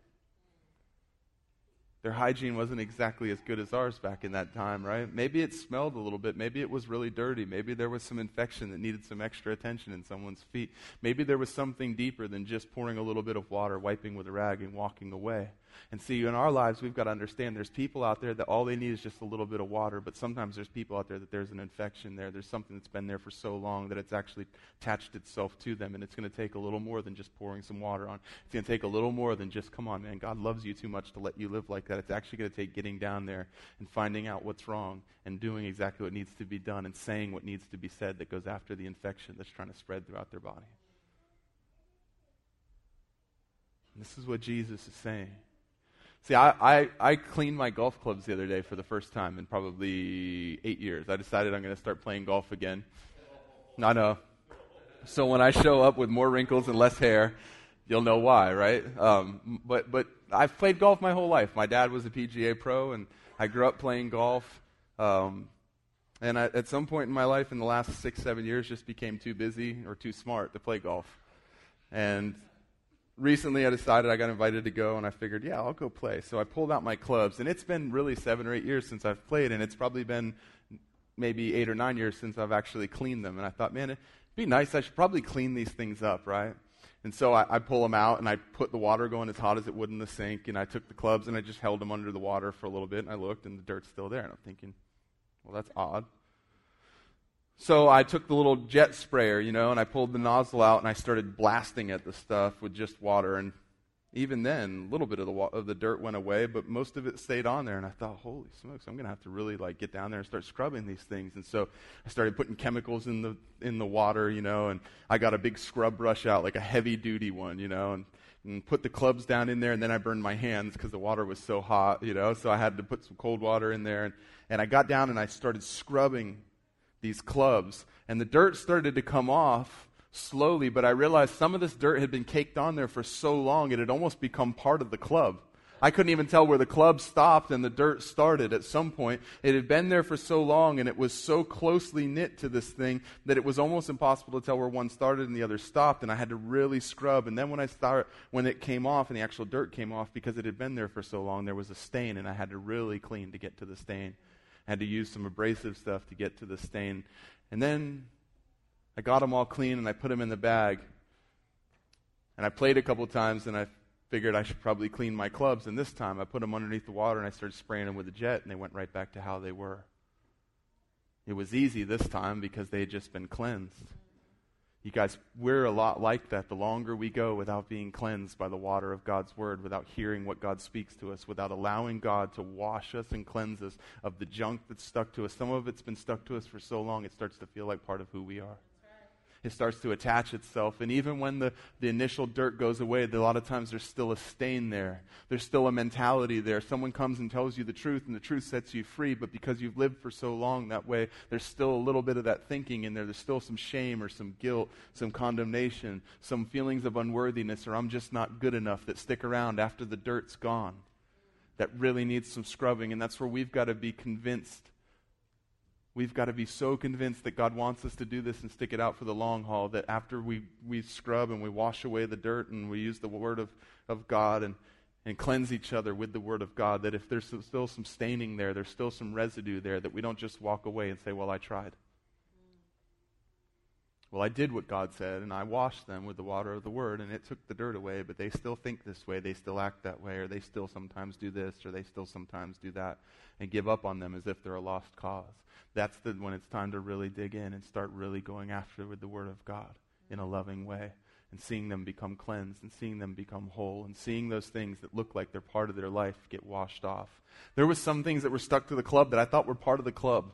Speaker 2: Their hygiene wasn't exactly as good as ours back in that time, right? Maybe it smelled a little bit. Maybe it was really dirty. Maybe there was some infection that needed some extra attention in someone's feet. Maybe there was something deeper than just pouring a little bit of water, wiping with a rag, and walking away. And see, in our lives, we've got to understand there's people out there that all they need is just a little bit of water, but sometimes there's people out there that there's an infection there. There's something that's been there for so long that it's actually attached itself to them, and it's going to take a little more than just pouring some water on. It's going to take a little more than just, come on, man, God loves you too much to let you live like that. It's actually going to take getting down there and finding out what's wrong and doing exactly what needs to be done and saying what needs to be said that goes after the infection that's trying to spread throughout their body. And this is what Jesus is saying. See, I, I, I, cleaned my golf clubs the other day for the first time in probably eight years. I decided I'm going to start playing golf again. Know. So when I show up with more wrinkles and less hair, you'll know why, right? Um, but, but I've played golf my whole life. My dad was a PGA pro, and I grew up playing golf. Um, and I, at some point in my life, in the last six, seven years, just became too busy or too smart to play golf. And recently I decided I got invited to go, and I figured, yeah, I'll go play. So I pulled out my clubs, and it's been really seven or eight years since I've played, and it's probably been maybe eight or nine years since I've actually cleaned them. And I thought, man, it'd be nice. I should probably clean these things up, right? And so I, I pull them out, and I put the water going as hot as it would in the sink, and I took the clubs and I just held them under the water for a little bit, and I looked, and the dirt's still there, and I'm thinking, well, that's odd. So I took the little jet sprayer, you know, and I pulled the nozzle out and I started blasting at the stuff with just water. And even then, a little bit of the, wa- of the dirt went away, but most of it stayed on there. And I thought, holy smokes, I'm going to have to really like get down there and start scrubbing these things. And so I started putting chemicals in the in the water, you know, and I got a big scrub brush out, like a heavy duty one, you know, and and put the clubs down in there, and then I burned my hands because the water was so hot, you know. So I had to put some cold water in there, and, and I got down and I started scrubbing these clubs, and the dirt started to come off slowly, but I realized some of this dirt had been caked on there for so long it had almost become part of the club. I couldn't even tell where the club stopped and the dirt started at some point. It had been there for so long and it was so closely knit to this thing that it was almost impossible to tell where one started and the other stopped and I had to really scrub. And then when I start when it came off and the actual dirt came off because it had been there for so long, there was a stain and I had to really clean to get to the stain had to use some abrasive stuff to get to the stain. And then I got them all clean and I put them in the bag. And I played a couple times and I figured I should probably clean my clubs. And this time I put them underneath the water and I started spraying them with a jet and they went right back to how they were. It was easy this time because they had just been cleansed. You guys, we're a lot like that. The longer we go without being cleansed by the water of God's word, without hearing what God speaks to us, without allowing God to wash us and cleanse us of the junk that's stuck to us. Some of it's been stuck to us for so long, it starts to feel like part of who we are it starts to attach itself. And even when the, the initial dirt goes away, a lot of times there's still a stain there. There's still a mentality there. Someone comes and tells you the truth, and the truth sets you free. But because you've lived for so long that way, there's still a little bit of that thinking in there. There's still some shame or some guilt, some condemnation, some feelings of unworthiness, or I'm just not good enough that stick around after the dirt's gone. That really needs some scrubbing. And that's where we've got to be convinced We've got to be so convinced that God wants us to do this and stick it out for the long haul that after we, we scrub and we wash away the dirt and we use the Word of, of God and, and cleanse each other with the Word of God, that if there's still some staining there, there's still some residue there, that we don't just walk away and say, Well, I tried. Well, I did what God said, and I washed them with the water of the Word, and it took the dirt away, but they still think this way, they still act that way, or they still sometimes do this, or they still sometimes do that, and give up on them as if they're a lost cause that's the, when it's time to really dig in and start really going after with the Word of God in a loving way and seeing them become cleansed and seeing them become whole and seeing those things that look like they're part of their life get washed off. There was some things that were stuck to the club that I thought were part of the club.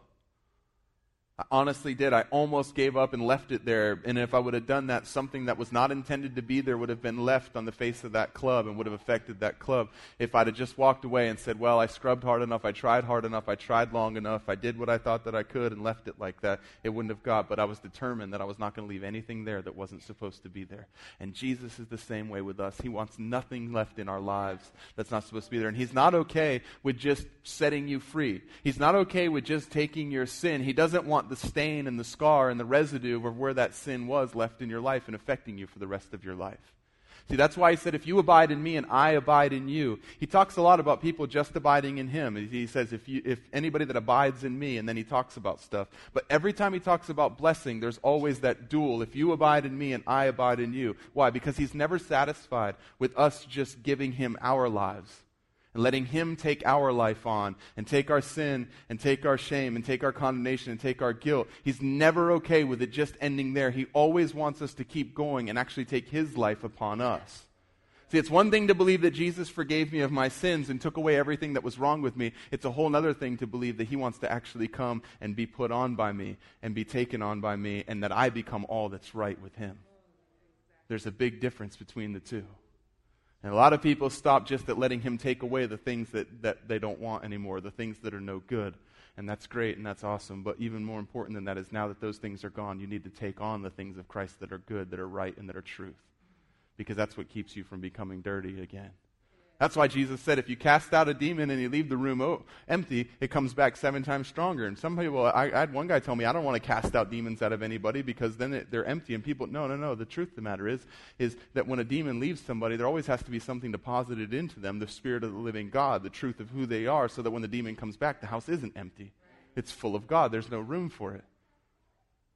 Speaker 2: I honestly did. I almost gave up and left it there. And if I would have done that, something that was not intended to be there would have been left on the face of that club and would have affected that club. If I'd have just walked away and said, Well, I scrubbed hard enough, I tried hard enough, I tried long enough, I did what I thought that I could and left it like that, it wouldn't have got. But I was determined that I was not going to leave anything there that wasn't supposed to be there. And Jesus is the same way with us. He wants nothing left in our lives that's not supposed to be there. And He's not okay with just setting you free, He's not okay with just taking your sin. He doesn't want the stain and the scar and the residue of where that sin was left in your life and affecting you for the rest of your life. See, that's why he said, if you abide in me and I abide in you. He talks a lot about people just abiding in him. He says, if, you, if anybody that abides in me, and then he talks about stuff. But every time he talks about blessing, there's always that dual. If you abide in me and I abide in you. Why? Because he's never satisfied with us just giving him our lives and letting Him take our life on and take our sin and take our shame and take our condemnation and take our guilt. He's never okay with it just ending there. He always wants us to keep going and actually take His life upon us. See, it's one thing to believe that Jesus forgave me of my sins and took away everything that was wrong with me. It's a whole other thing to believe that He wants to actually come and be put on by me and be taken on by me and that I become all that's right with Him. There's a big difference between the two. And a lot of people stop just at letting him take away the things that, that they don't want anymore, the things that are no good. And that's great and that's awesome. But even more important than that is now that those things are gone, you need to take on the things of Christ that are good, that are right, and that are truth. Because that's what keeps you from becoming dirty again. That's why Jesus said if you cast out a demon and you leave the room o- empty, it comes back seven times stronger. And some people, I, I, had one guy tell me, I don't want to cast out demons out of anybody because then it, they're empty. And people, no, no, no. The truth of the matter is, is that when a demon leaves somebody, there always has to be something deposited into them, the spirit of the living God, the truth of who they are, so that when the demon comes back, the house isn't empty. It's full of God. There's no room for it.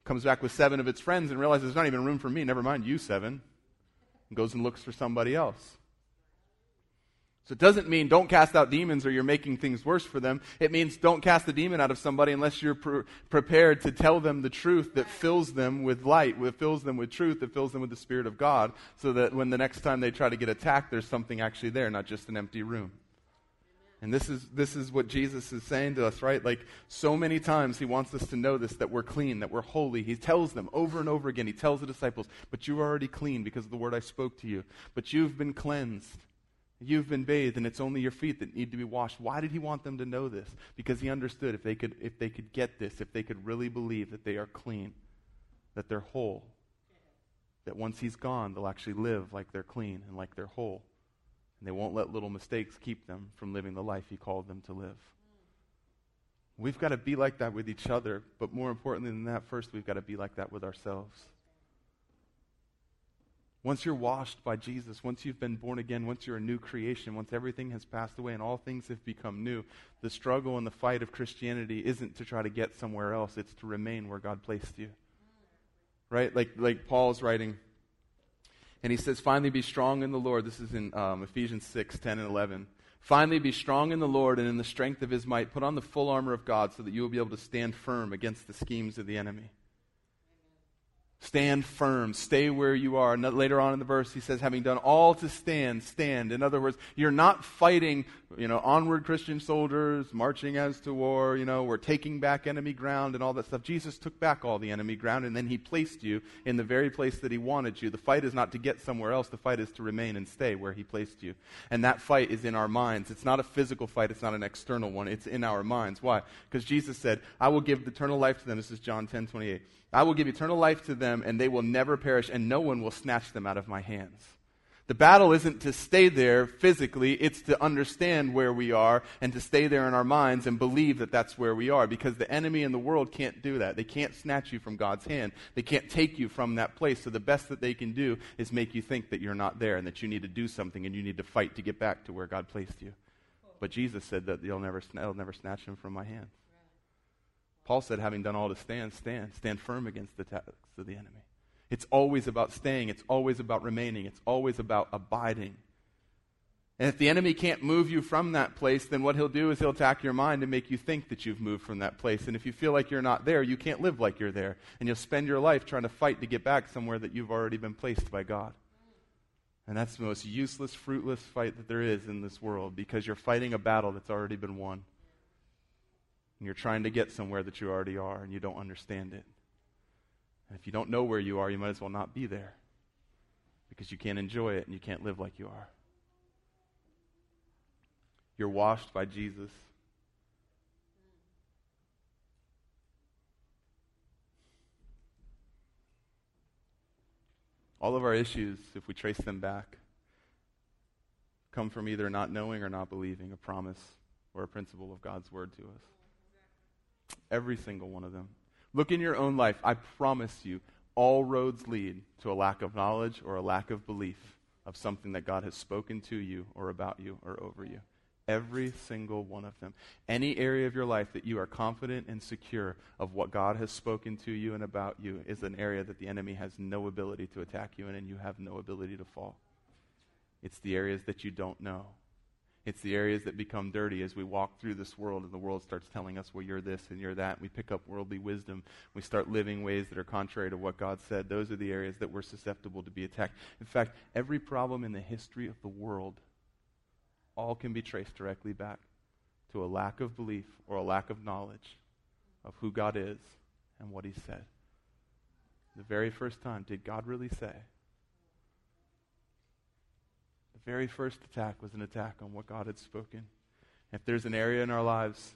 Speaker 2: Comes back with seven of its friends and realizes there's not even room for me. Never mind you seven. And goes and looks for somebody else. So it doesn't mean don't cast out demons or you're making things worse for them. It means don't cast a demon out of somebody unless you're pre- prepared to tell them the truth that fills them with light, that fills them with truth, that fills them with the Spirit of God, so that when the next time they try to get attacked, there's something actually there, not just an empty room. And this is, this is what Jesus is saying to us, right? Like so many times he wants us to know this, that we're clean, that we're holy. He tells them over and over again, he tells the disciples, but you're already clean because of the word I spoke to you. But you've been cleansed. You've been bathed, and it's only your feet that need to be washed. Why did he want them to know this? Because he understood if they could, if they could get this, if they could really believe that they are clean, that they're whole, that once he's gone, they'll actually live like they're clean and like they're whole. And they won't let little mistakes keep them from living the life he called them to live. We've got to be like that with each other, but more importantly than that, first, we've got to be like that with ourselves. Once you're washed by Jesus, once you've been born again, once you're a new creation, once everything has passed away and all things have become new, the struggle and the fight of Christianity isn't to try to get somewhere else, it's to remain where God placed you. Right? Like, like Paul's writing, and he says, Finally be strong in the Lord. This is in um, Ephesians 6 10 and 11. Finally, be strong in the Lord and in the strength of his might. Put on the full armor of God so that you will be able to stand firm against the schemes of the enemy. Stand firm. Stay where you are. Later on in the verse, he says, having done all to stand, stand. In other words, you're not fighting, you know, onward Christian soldiers, marching as to war, you know, we're taking back enemy ground and all that stuff. Jesus took back all the enemy ground and then he placed you in the very place that he wanted you. The fight is not to get somewhere else. The fight is to remain and stay where he placed you. And that fight is in our minds. It's not a physical fight. It's not an external one. It's in our minds. Why? Because Jesus said, I will give eternal life to them. This is John 10, 28. I will give eternal life to them, and they will never perish, and no one will snatch them out of my hands. The battle isn't to stay there physically, it's to understand where we are and to stay there in our minds and believe that that's where we are because the enemy in the world can't do that. They can't snatch you from God's hand. They can't take you from that place. So the best that they can do is make you think that you're not there and that you need to do something and you need to fight to get back to where God placed you. But Jesus said that you'll never, will never snatch him from my hand. Paul said, having done all to stand, stand. Stand firm against the attacks of the enemy. It's always about staying. It's always about remaining. It's always about abiding. And if the enemy can't move you from that place, then what he'll do is he'll attack your mind and make you think that you've moved from that place. And if you feel like you're not there, you can't live like you're there. And you'll spend your life trying to fight to get back somewhere that you've already been placed by God. And that's the most useless, fruitless fight that there is in this world because you're fighting a battle that's already been won and you're trying to get somewhere that you already are and you don't understand it. And if you don't know where you are, you might as well not be there because you can't enjoy it and you can't live like you are. You're washed by Jesus. All of our issues, if we trace them back, come from either not knowing or not believing a promise or a principle of God's word to us. Every single one of them. Look in your own life. I promise you, all roads lead to a lack of knowledge or a lack of belief of something that God has spoken to you or about you or over you. Every single one of them. Any area of your life that you are confident and secure of what God has spoken to you and about you is an area that the enemy has no ability to attack you in and you have no ability to fall. It's the areas that you don't know. It's the areas that become dirty as we walk through this world and the world starts telling us, well, you're this and you're that. We pick up worldly wisdom. We start living ways that are contrary to what God said. Those are the areas that we're susceptible to be attacked. In fact, every problem in the history of the world all can be traced directly back to a lack of belief or a lack of knowledge of who God is and what He said. The very first time, did God really say? Very first attack was an attack on what God had spoken. If there's an area in our lives,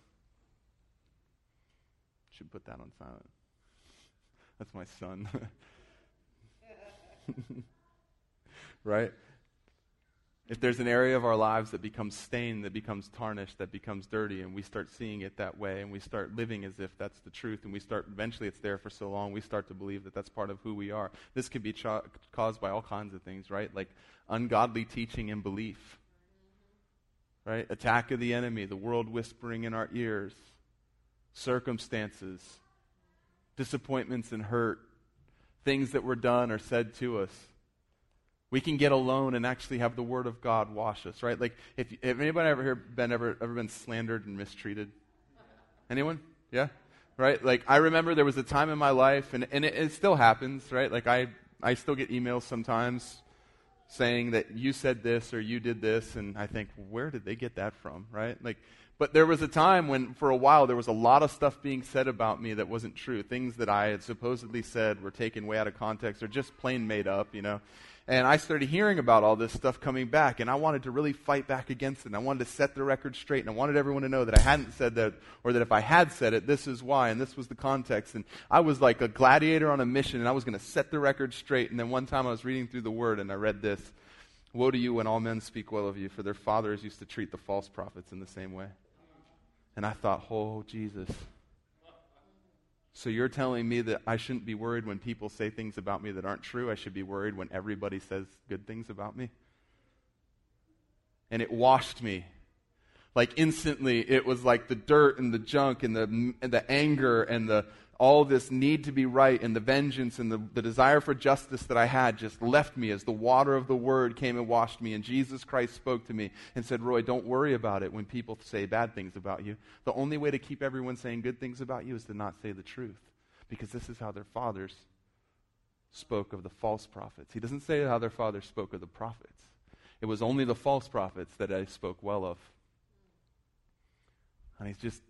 Speaker 2: should put that on silent. That's my son. right? If there's an area of our lives that becomes stained, that becomes tarnished, that becomes dirty, and we start seeing it that way, and we start living as if that's the truth, and we start, eventually it's there for so long, we start to believe that that's part of who we are. This could be caused by all kinds of things, right? Like ungodly teaching and belief, right? Attack of the enemy, the world whispering in our ears, circumstances, disappointments and hurt, things that were done or said to us we can get alone and actually have the Word of God wash us, right? Like, if, if anybody ever here been ever ever been slandered and mistreated? Anyone? Yeah, right. Like, I remember there was a time in my life, and and it, it still happens, right? Like, I I still get emails sometimes saying that you said this or you did this, and I think, where did they get that from, right? Like, but there was a time when, for a while, there was a lot of stuff being said about me that wasn't true. Things that I had supposedly said were taken way out of context or just plain made up, you know. And I started hearing about all this stuff coming back, and I wanted to really fight back against it. And I wanted to set the record straight, and I wanted everyone to know that I hadn't said that, or that if I had said it, this is why, and this was the context. And I was like a gladiator on a mission, and I was going to set the record straight. And then one time I was reading through the Word, and I read this Woe to you when all men speak well of you, for their fathers used to treat the false prophets in the same way. And I thought, oh, Jesus. So you're telling me that I shouldn't be worried when people say things about me that aren't true? I should be worried when everybody says good things about me? And it washed me. Like instantly, it was like the dirt and the junk and the, and the anger and the, all this need to be right and the vengeance and the, the desire for justice that I had just left me as the water of the word came and washed me. And Jesus Christ spoke to me and said, Roy, don't worry about it when people say bad things about you. The only way to keep everyone saying good things about you is to not say the truth. Because this is how their fathers spoke of the false prophets. He doesn't say how their fathers spoke of the prophets. It was only the false prophets that I spoke well of. And he's just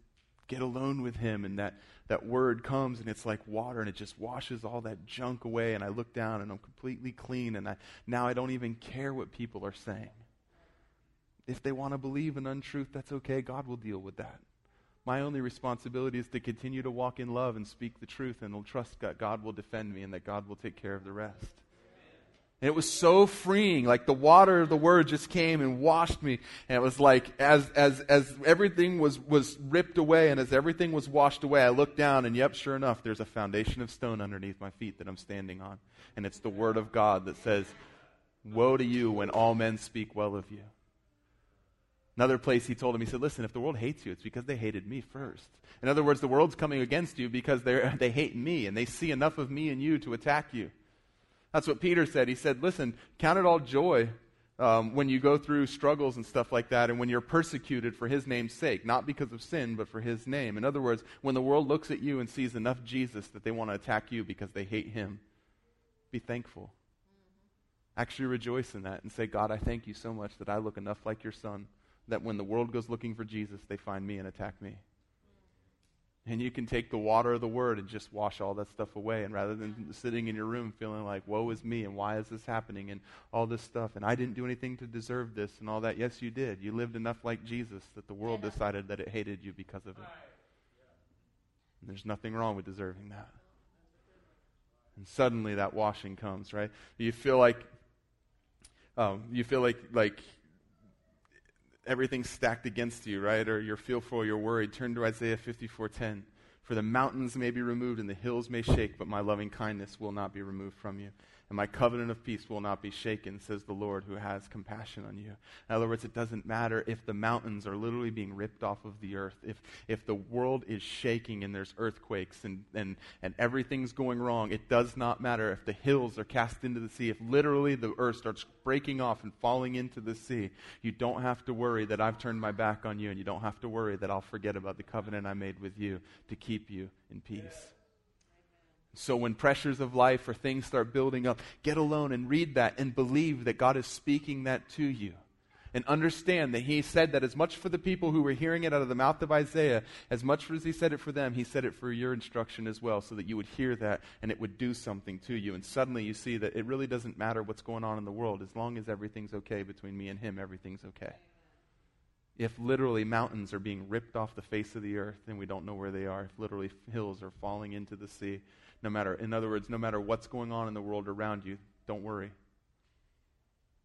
Speaker 2: get alone with him and that that word comes and it's like water and it just washes all that junk away and I look down and I'm completely clean and I, now I don't even care what people are saying. If they want to believe an untruth, that's okay. God will deal with that. My only responsibility is to continue to walk in love and speak the truth and trust that God will defend me and that God will take care of the rest. And it was so freeing. Like the water of the word just came and washed me. And it was like as, as, as everything was, was ripped away and as everything was washed away, I looked down and yep, sure enough, there's a foundation of stone underneath my feet that I'm standing on. And it's the word of God that says, Woe to you when all men speak well of you. Another place he told him, he said, Listen, if the world hates you, it's because they hated me first. In other words, the world's coming against you because they hate me and they see enough of me and you to attack you. That's what Peter said. He said, Listen, count it all joy um, when you go through struggles and stuff like that, and when you're persecuted for his name's sake, not because of sin, but for his name. In other words, when the world looks at you and sees enough Jesus that they want to attack you because they hate him, be thankful. Actually, rejoice in that and say, God, I thank you so much that I look enough like your son that when the world goes looking for Jesus, they find me and attack me. And you can take the water of the word and just wash all that stuff away. And rather than sitting in your room feeling like, woe is me and why is this happening and all this stuff, and I didn't do anything to deserve this and all that. Yes, you did. You lived enough like Jesus that the world decided that it hated you because of it. And there's nothing wrong with deserving that. And suddenly that washing comes, right? You feel like, um, you feel like, like everything's stacked against you, right? Or you're fearful, you're worried. Turn to Isaiah 54:10. For the mountains may be removed and the hills may shake, but my loving kindness will not be removed from you and my covenant of peace will not be shaken, says the Lord who has compassion on you. In other words, it doesn't matter if the mountains are literally being ripped off of the earth, if, if the world is shaking and there's earthquakes and, and, and everything's going wrong, it does not matter if the hills are cast into the sea, if literally the earth starts breaking off and falling into the sea. You don't have to worry that I've turned my back on you, and you don't have to worry that I'll forget about the covenant I made with you to keep you in peace. So when pressures of life or things start building up, get alone and read that and believe that God is speaking that to you. And understand that he said that as much for the people who were hearing it out of the mouth of Isaiah, as much as he said it for them, he said it for your instruction as well, so that you would hear that and it would do something to you. And suddenly you see that it really doesn't matter what's going on in the world. As long as everything's okay between me and him, everything's okay. If literally mountains are being ripped off the face of the earth and we don't know where they are, if literally hills are falling into the sea, no matter, in other words, no matter what's going on in the world around you, don't worry.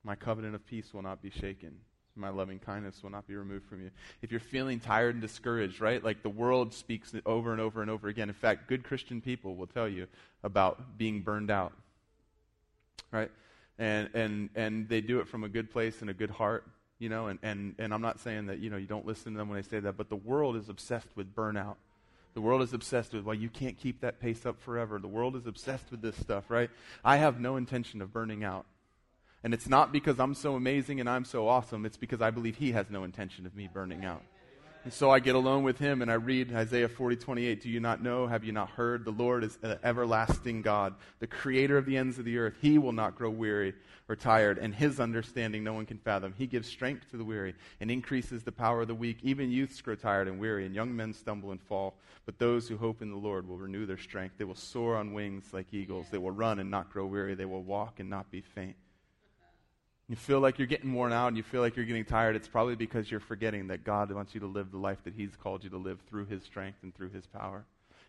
Speaker 2: My covenant of peace will not be shaken. My loving kindness will not be removed from you. If you're feeling tired and discouraged, right? Like the world speaks over and over and over again. In fact, good Christian people will tell you about being burned out. Right? And and and they do it from a good place and a good heart, you know, and, and, and I'm not saying that, you know, you don't listen to them when they say that, but the world is obsessed with burnout the world is obsessed with, well, you can't keep that pace up forever. The world is obsessed with this stuff, right? I have no intention of burning out. And it's not because I'm so amazing and I'm so awesome. It's because I believe He has no intention of me burning out. And so I get alone with him and I read Isaiah 40, 28. Do you not know? Have you not heard? The Lord is an everlasting God, the creator of the ends of the earth. He will not grow weary or tired, and his understanding no one can fathom. He gives strength to the weary and increases the power of the weak. Even youths grow tired and weary, and young men stumble and fall. But those who hope in the Lord will renew their strength. They will soar on wings like eagles. They will run and not grow weary. They will walk and not be faint you feel like you're getting worn out and you feel like you're getting tired, it's probably because you're forgetting that God wants you to live the life that He's called you to live through His strength and through His power.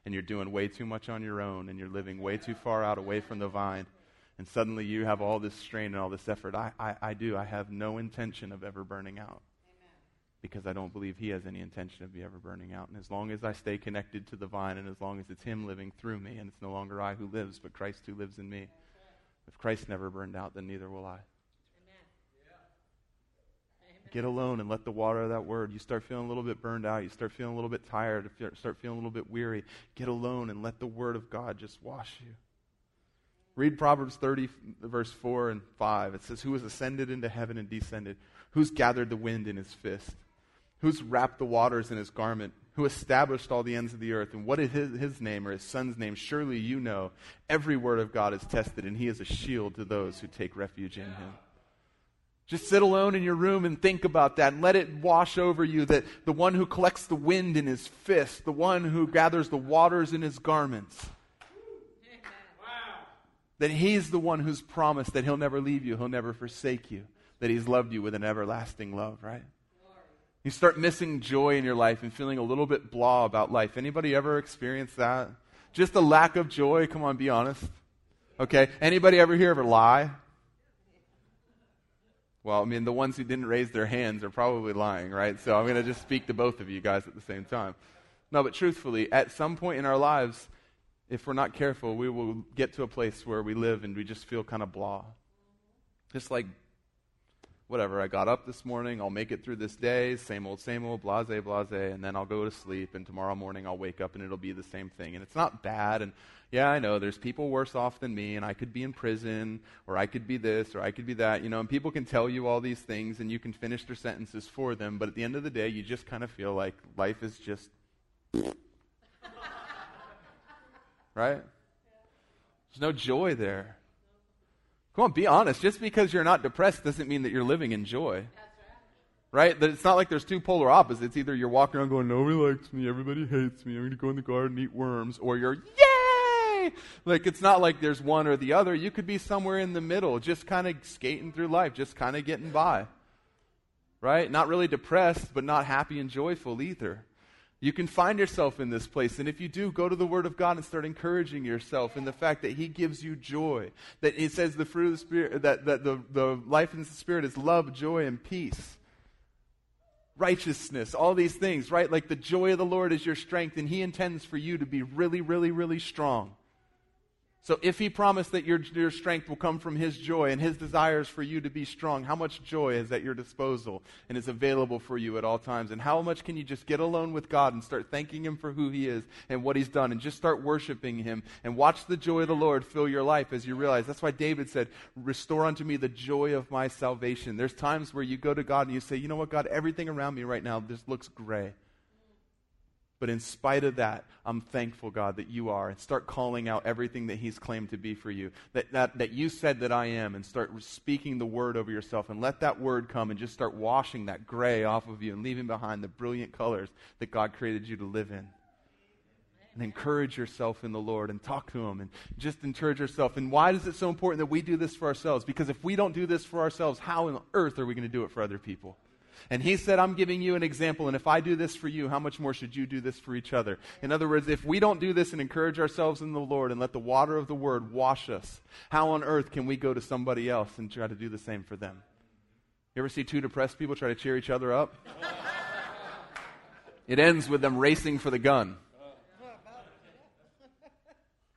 Speaker 2: And you're doing way too much on your own and you're living way too far out away from the vine. And suddenly you have all this strain and all this effort. I, I, I do. I have no intention of ever burning out because I don't believe He has any intention of me ever burning out. And as long as I stay connected to the vine and as long as it's Him living through me and it's no longer I who lives, but Christ who lives in me, if Christ never burned out, then neither will I. Get alone and let the water of that word. You start feeling a little bit burned out. You start feeling a little bit tired. Start feeling a little bit weary. Get alone and let the word of God just wash you. Read Proverbs 30, verse 4 and 5. It says, Who has ascended into heaven and descended? Who's gathered the wind in his fist? Who's wrapped the waters in his garment? Who established all the ends of the earth? And what is his, his name or his son's name? Surely you know. Every word of God is tested, and he is a shield to those who take refuge in him. Just sit alone in your room and think about that and let it wash over you that the one who collects the wind in his fist, the one who gathers the waters in his garments, that he's the one who's promised that he'll never leave you, he'll never forsake you, that he's loved you with an everlasting love, right? You start missing joy in your life and feeling a little bit blah about life. Anybody ever experienced that? Just a lack of joy? Come on, be honest. Okay. Anybody ever here ever lie? Well, I mean, the ones who didn't raise their hands are probably lying, right? So I'm going to just speak to both of you guys at the same time. No, but truthfully, at some point in our lives, if we're not careful, we will get to a place where we live and we just feel kind of blah. Just like, whatever, I got up this morning, I'll make it through this day, same old, same old, blase, blase, and then I'll go to sleep, and tomorrow morning I'll wake up and it'll be the same thing. And it's not bad, and yeah, I know there's people worse off than me, and I could be in prison, or I could be this, or I could be that, you know, and people can tell you all these things, and you can finish their sentences for them, but at the end of the day, you just kind of feel like life is just. right? There's no joy there. Come on, be honest. Just because you're not depressed doesn't mean that you're living in joy. Right? That it's not like there's two polar opposites. Either you're walking around going, nobody likes me, everybody hates me, I'm going to go in the garden and eat worms, or you're, yay! Like, it's not like there's one or the other. You could be somewhere in the middle, just kind of skating through life, just kind of getting by. Right? Not really depressed, but not happy and joyful either. You can find yourself in this place. And if you do, go to the Word of God and start encouraging yourself in the fact that He gives you joy. That it says the fruit of the Spirit, that, that the, the life in the Spirit is love, joy, and peace. righteousness, all these things, right? Like the joy of the Lord is your strength, and He intends for you to be really, really, really strong. So if he promised that your, your strength will come from his joy and his desires for you to be strong, how much joy is at your disposal and is available for you at all times? And how much can you just get alone with God and start thanking him for who he is and what he's done and just start worshiping him and watch the joy of the Lord fill your life as you realize. That's why David said, Restore unto me the joy of my salvation. There's times where you go to God and you say, You know what, God, everything around me right now just looks gray. But in spite of that, I'm thankful, God, that you are. And start calling out everything that He's claimed to be for you. That, that, that you said that I am. And start speaking the word over yourself. And let that word come and just start washing that gray off of you and leaving behind the brilliant colors that God created you to live in. And encourage yourself in the Lord and talk to Him and just encourage yourself. And why is it so important that we do this for ourselves? Because if we don't do this for ourselves, how on earth are we going to do it for other people? And he said, I'm giving you an example, and if I do this for you, how much more should you do this for each other? In other words, if we don't do this and encourage ourselves in the Lord and let the water of the word wash us, how on earth can we go to somebody else and try to do the same for them? You ever see two depressed people try to cheer each other up? it ends with them racing for the gun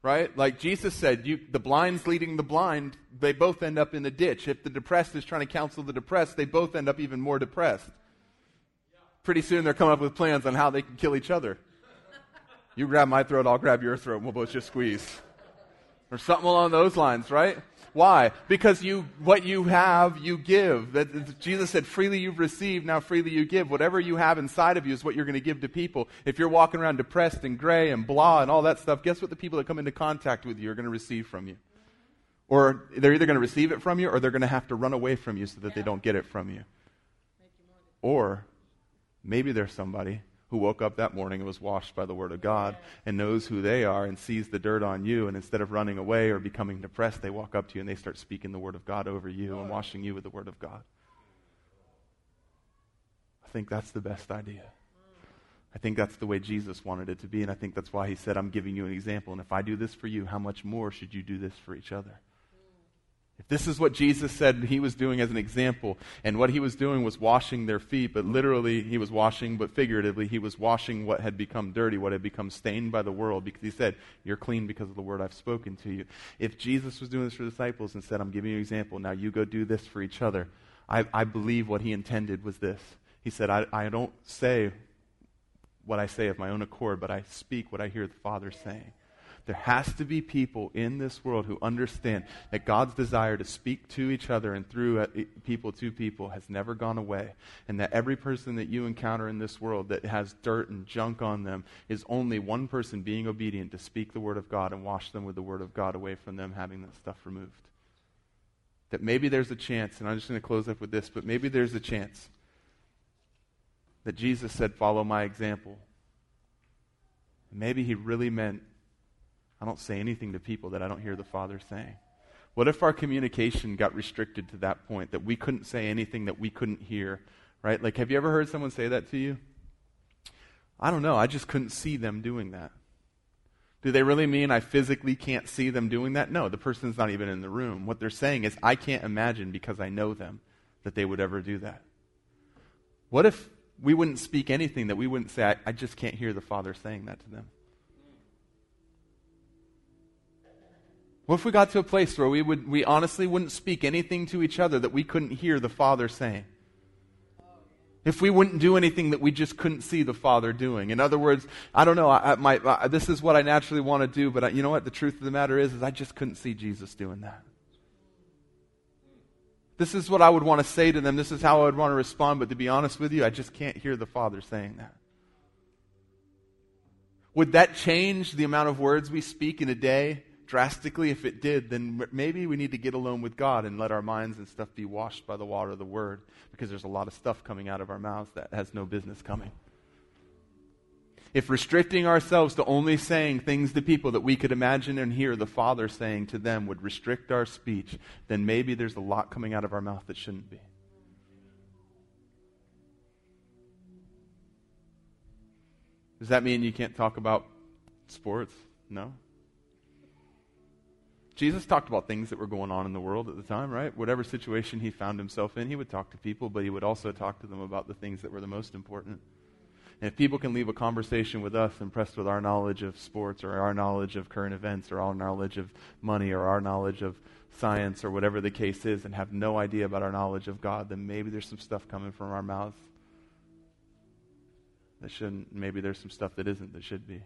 Speaker 2: right? Like Jesus said, you, the blind's leading the blind, they both end up in the ditch. If the depressed is trying to counsel the depressed, they both end up even more depressed. Pretty soon they're coming up with plans on how they can kill each other. You grab my throat, I'll grab your throat, and we'll both just squeeze. Or something along those lines, right? Why? Because you, what you have, you give. That, Jesus said, freely you've received, now freely you give. Whatever you have inside of you is what you're going to give to people. If you're walking around depressed and gray and blah and all that stuff, guess what the people that come into contact with you are going to receive from you? Or they're either going to receive it from you or they're going to have to run away from you so that they don't get it from you. Or maybe there's somebody who woke up that morning and was washed by the Word of God and knows who they are and sees the dirt on you. And instead of running away or becoming depressed, they walk up to you and they start speaking the Word of God over you and washing you with the Word of God. I think that's the best idea. I think that's the way Jesus wanted it to be. And I think that's why he said, I'm giving you an example. And if I do this for you, how much more should you do this for each other? If this is what Jesus said he was doing as an example, and what he was doing was washing their feet, but literally he was washing, but figuratively he was washing what had become dirty, what had become stained by the world, because he said, You're clean because of the word I've spoken to you. If Jesus was doing this for disciples and said, I'm giving you an example, now you go do this for each other, I, I believe what he intended was this. He said, I, I don't say what I say of my own accord, but I speak what I hear the Father saying. There has to be people in this world who understand that God's desire to speak to each other and through uh, people to people has never gone away. And that every person that you encounter in this world that has dirt and junk on them is only one person being obedient to speak the Word of God and wash them with the Word of God away from them having that stuff removed. That maybe there's a chance, and I'm just going to close up with this, but maybe there's a chance that Jesus said, Follow my example. Maybe he really meant I don't say anything to people that I don't hear the Father saying. What if our communication got restricted to that point, that we couldn't say anything that we couldn't hear, right? Like, have you ever heard someone say that to you? I don't know. I just couldn't see them doing that. Do they really mean I physically can't see them doing that? No, the person's not even in the room. What they're saying is, I can't imagine because I know them that they would ever do that. What if we wouldn't speak anything that we wouldn't say, I, I just can't hear the Father saying that to them? What if we got to a place where we, would, we honestly wouldn't speak anything to each other that we couldn't hear the Father saying? If we wouldn't do anything that we just couldn't see the Father doing. In other words, I don't know, I, my, I, this is what I naturally want to do, but I, you know what? The truth of the matter is, is I just couldn't see Jesus doing that. This is what I would want to say to them. This is how I would want to respond, but to be honest with you, I just can't hear the Father saying that. Would that change the amount of words we speak in a day? Drastically? If it did, then maybe we need to get alone with God and let our minds and stuff be washed by the water of the Word because there's a lot of stuff coming out of our mouths that has no business coming. If restricting ourselves to only saying things to people that we could imagine and hear the Father saying to them would restrict our speech, then maybe there's a lot coming out of our mouth that shouldn't be. Does that mean you can't talk about sports? No. Jesus talked about things that were going on in the world at the time, right? Whatever situation he found himself in, he would talk to people, but he would also talk to them about the things that were the most important. And if people can leave a conversation with us impressed with our knowledge of sports or our knowledge of current events or our knowledge of money or our knowledge of science or whatever the case is and have no idea about our knowledge of God, then maybe there's some stuff coming from our mouths that shouldn't. Maybe there's some stuff that isn't that should be.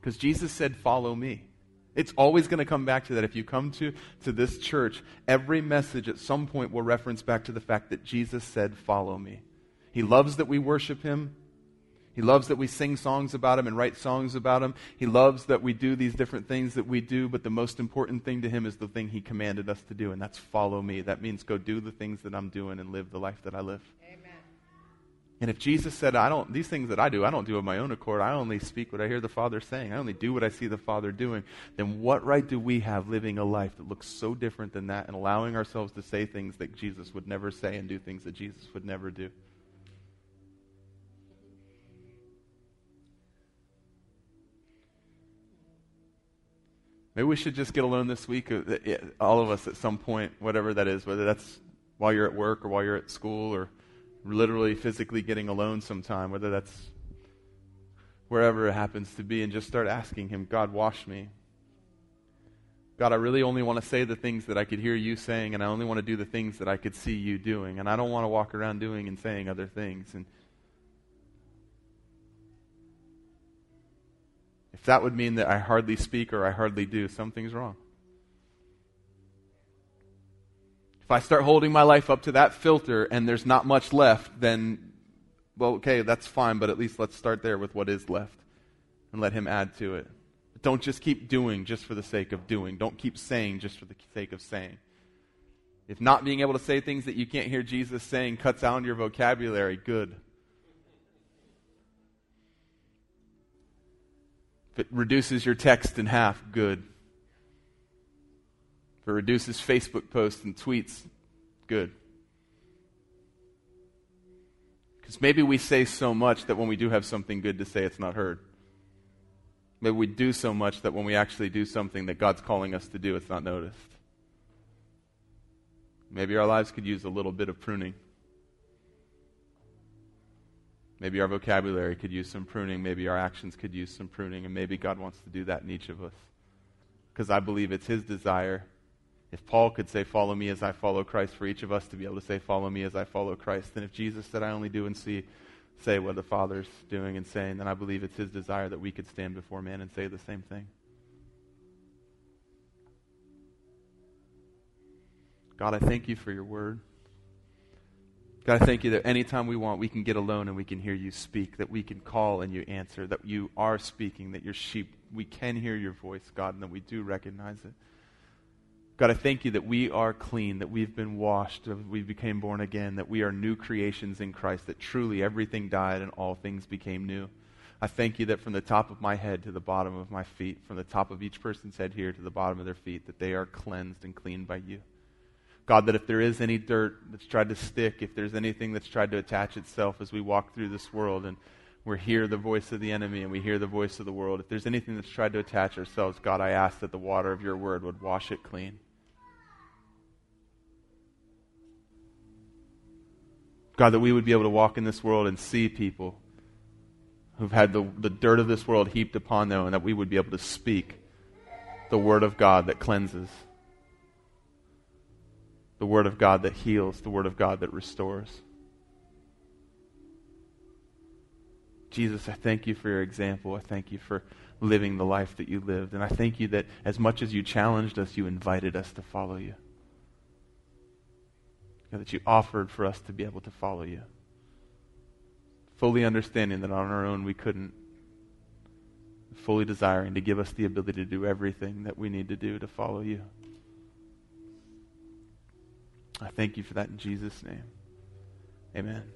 Speaker 2: Because Jesus said, Follow me. It's always going to come back to that. If you come to, to this church, every message at some point will reference back to the fact that Jesus said, Follow me. He loves that we worship him. He loves that we sing songs about him and write songs about him. He loves that we do these different things that we do, but the most important thing to him is the thing he commanded us to do, and that's follow me. That means go do the things that I'm doing and live the life that I live. And if Jesus said, I don't, these things that I do, I don't do of my own accord, I only speak what I hear the Father saying, I only do what I see the Father doing, then what right do we have living a life that looks so different than that and allowing ourselves to say things that Jesus would never say and do things that Jesus would never do? Maybe we should just get alone this week, uh, all of us at some point, whatever that is, whether that's while you're at work or while you're at school or literally physically getting alone sometime, whether that's wherever it happens to be, and just start asking Him, God, wash me. God, I really only want to say the things that I could hear you saying, and I only want to do the things that I could see you doing. And I don't want to walk around doing and saying other things. And if that would mean that I hardly speak or I hardly do, something's wrong. If I start holding my life up to that filter and there's not much left, then, well, okay, that's fine, but at least let's start there with what is left and let Him add to it. Don't just keep doing just for the sake of doing. Don't keep saying just for the sake of saying. If not being able to say things that you can't hear Jesus saying cuts out your vocabulary, good. If it reduces your text in half, good. It reduces Facebook posts and tweets, good. Because maybe we say so much that when we do have something good to say, it's not heard. Maybe we do so much that when we actually do something that God's calling us to do, it's not noticed. Maybe our lives could use a little bit of pruning. Maybe our vocabulary could use some pruning. Maybe our actions could use some pruning. And maybe God wants to do that in each of us. Because I believe it's His desire if Paul could say, Follow me as I follow Christ, for each of us to be able to say, Follow me as I follow Christ, then if Jesus said, I only do and see, say what the Father's doing and saying, then I believe it's his desire that we could stand before man and say the same thing. God, I thank you for your word. God, I thank you that anytime we want, we can get alone and we can hear you speak, that we can call and you answer, that you are speaking, that your sheep, we can hear your voice, God, and that we do recognize it. God, I thank you that we are clean, that we've been washed, that we became born again, that we are new creations in Christ, that truly everything died and all things became new. I thank you that from the top of my head to the bottom of my feet, from the top of each person's head here to the bottom of their feet, that they are cleansed and cleaned by you. God, that if there is any dirt that's tried to stick, if there's anything that's tried to attach itself as we walk through this world and we hear the voice of the enemy and we hear the voice of the world, if there's anything that's tried to attach ourselves, God, I ask that the water of your word would wash it clean. God, that we would be able to walk in this world and see people who've had the, the dirt of this world heaped upon them, and that we would be able to speak the Word of God that cleanses, the Word of God that heals, the Word of God that restores. Jesus, I thank you for your example. I thank you for living the life that you lived. And I thank you that as much as you challenged us, you invited us to follow you that you offered for us to be able to follow you. Fully understanding that on our own we couldn't, fully desiring to give us the ability to do everything that we need to do to follow you. I thank you for that in Jesus' name. Amen.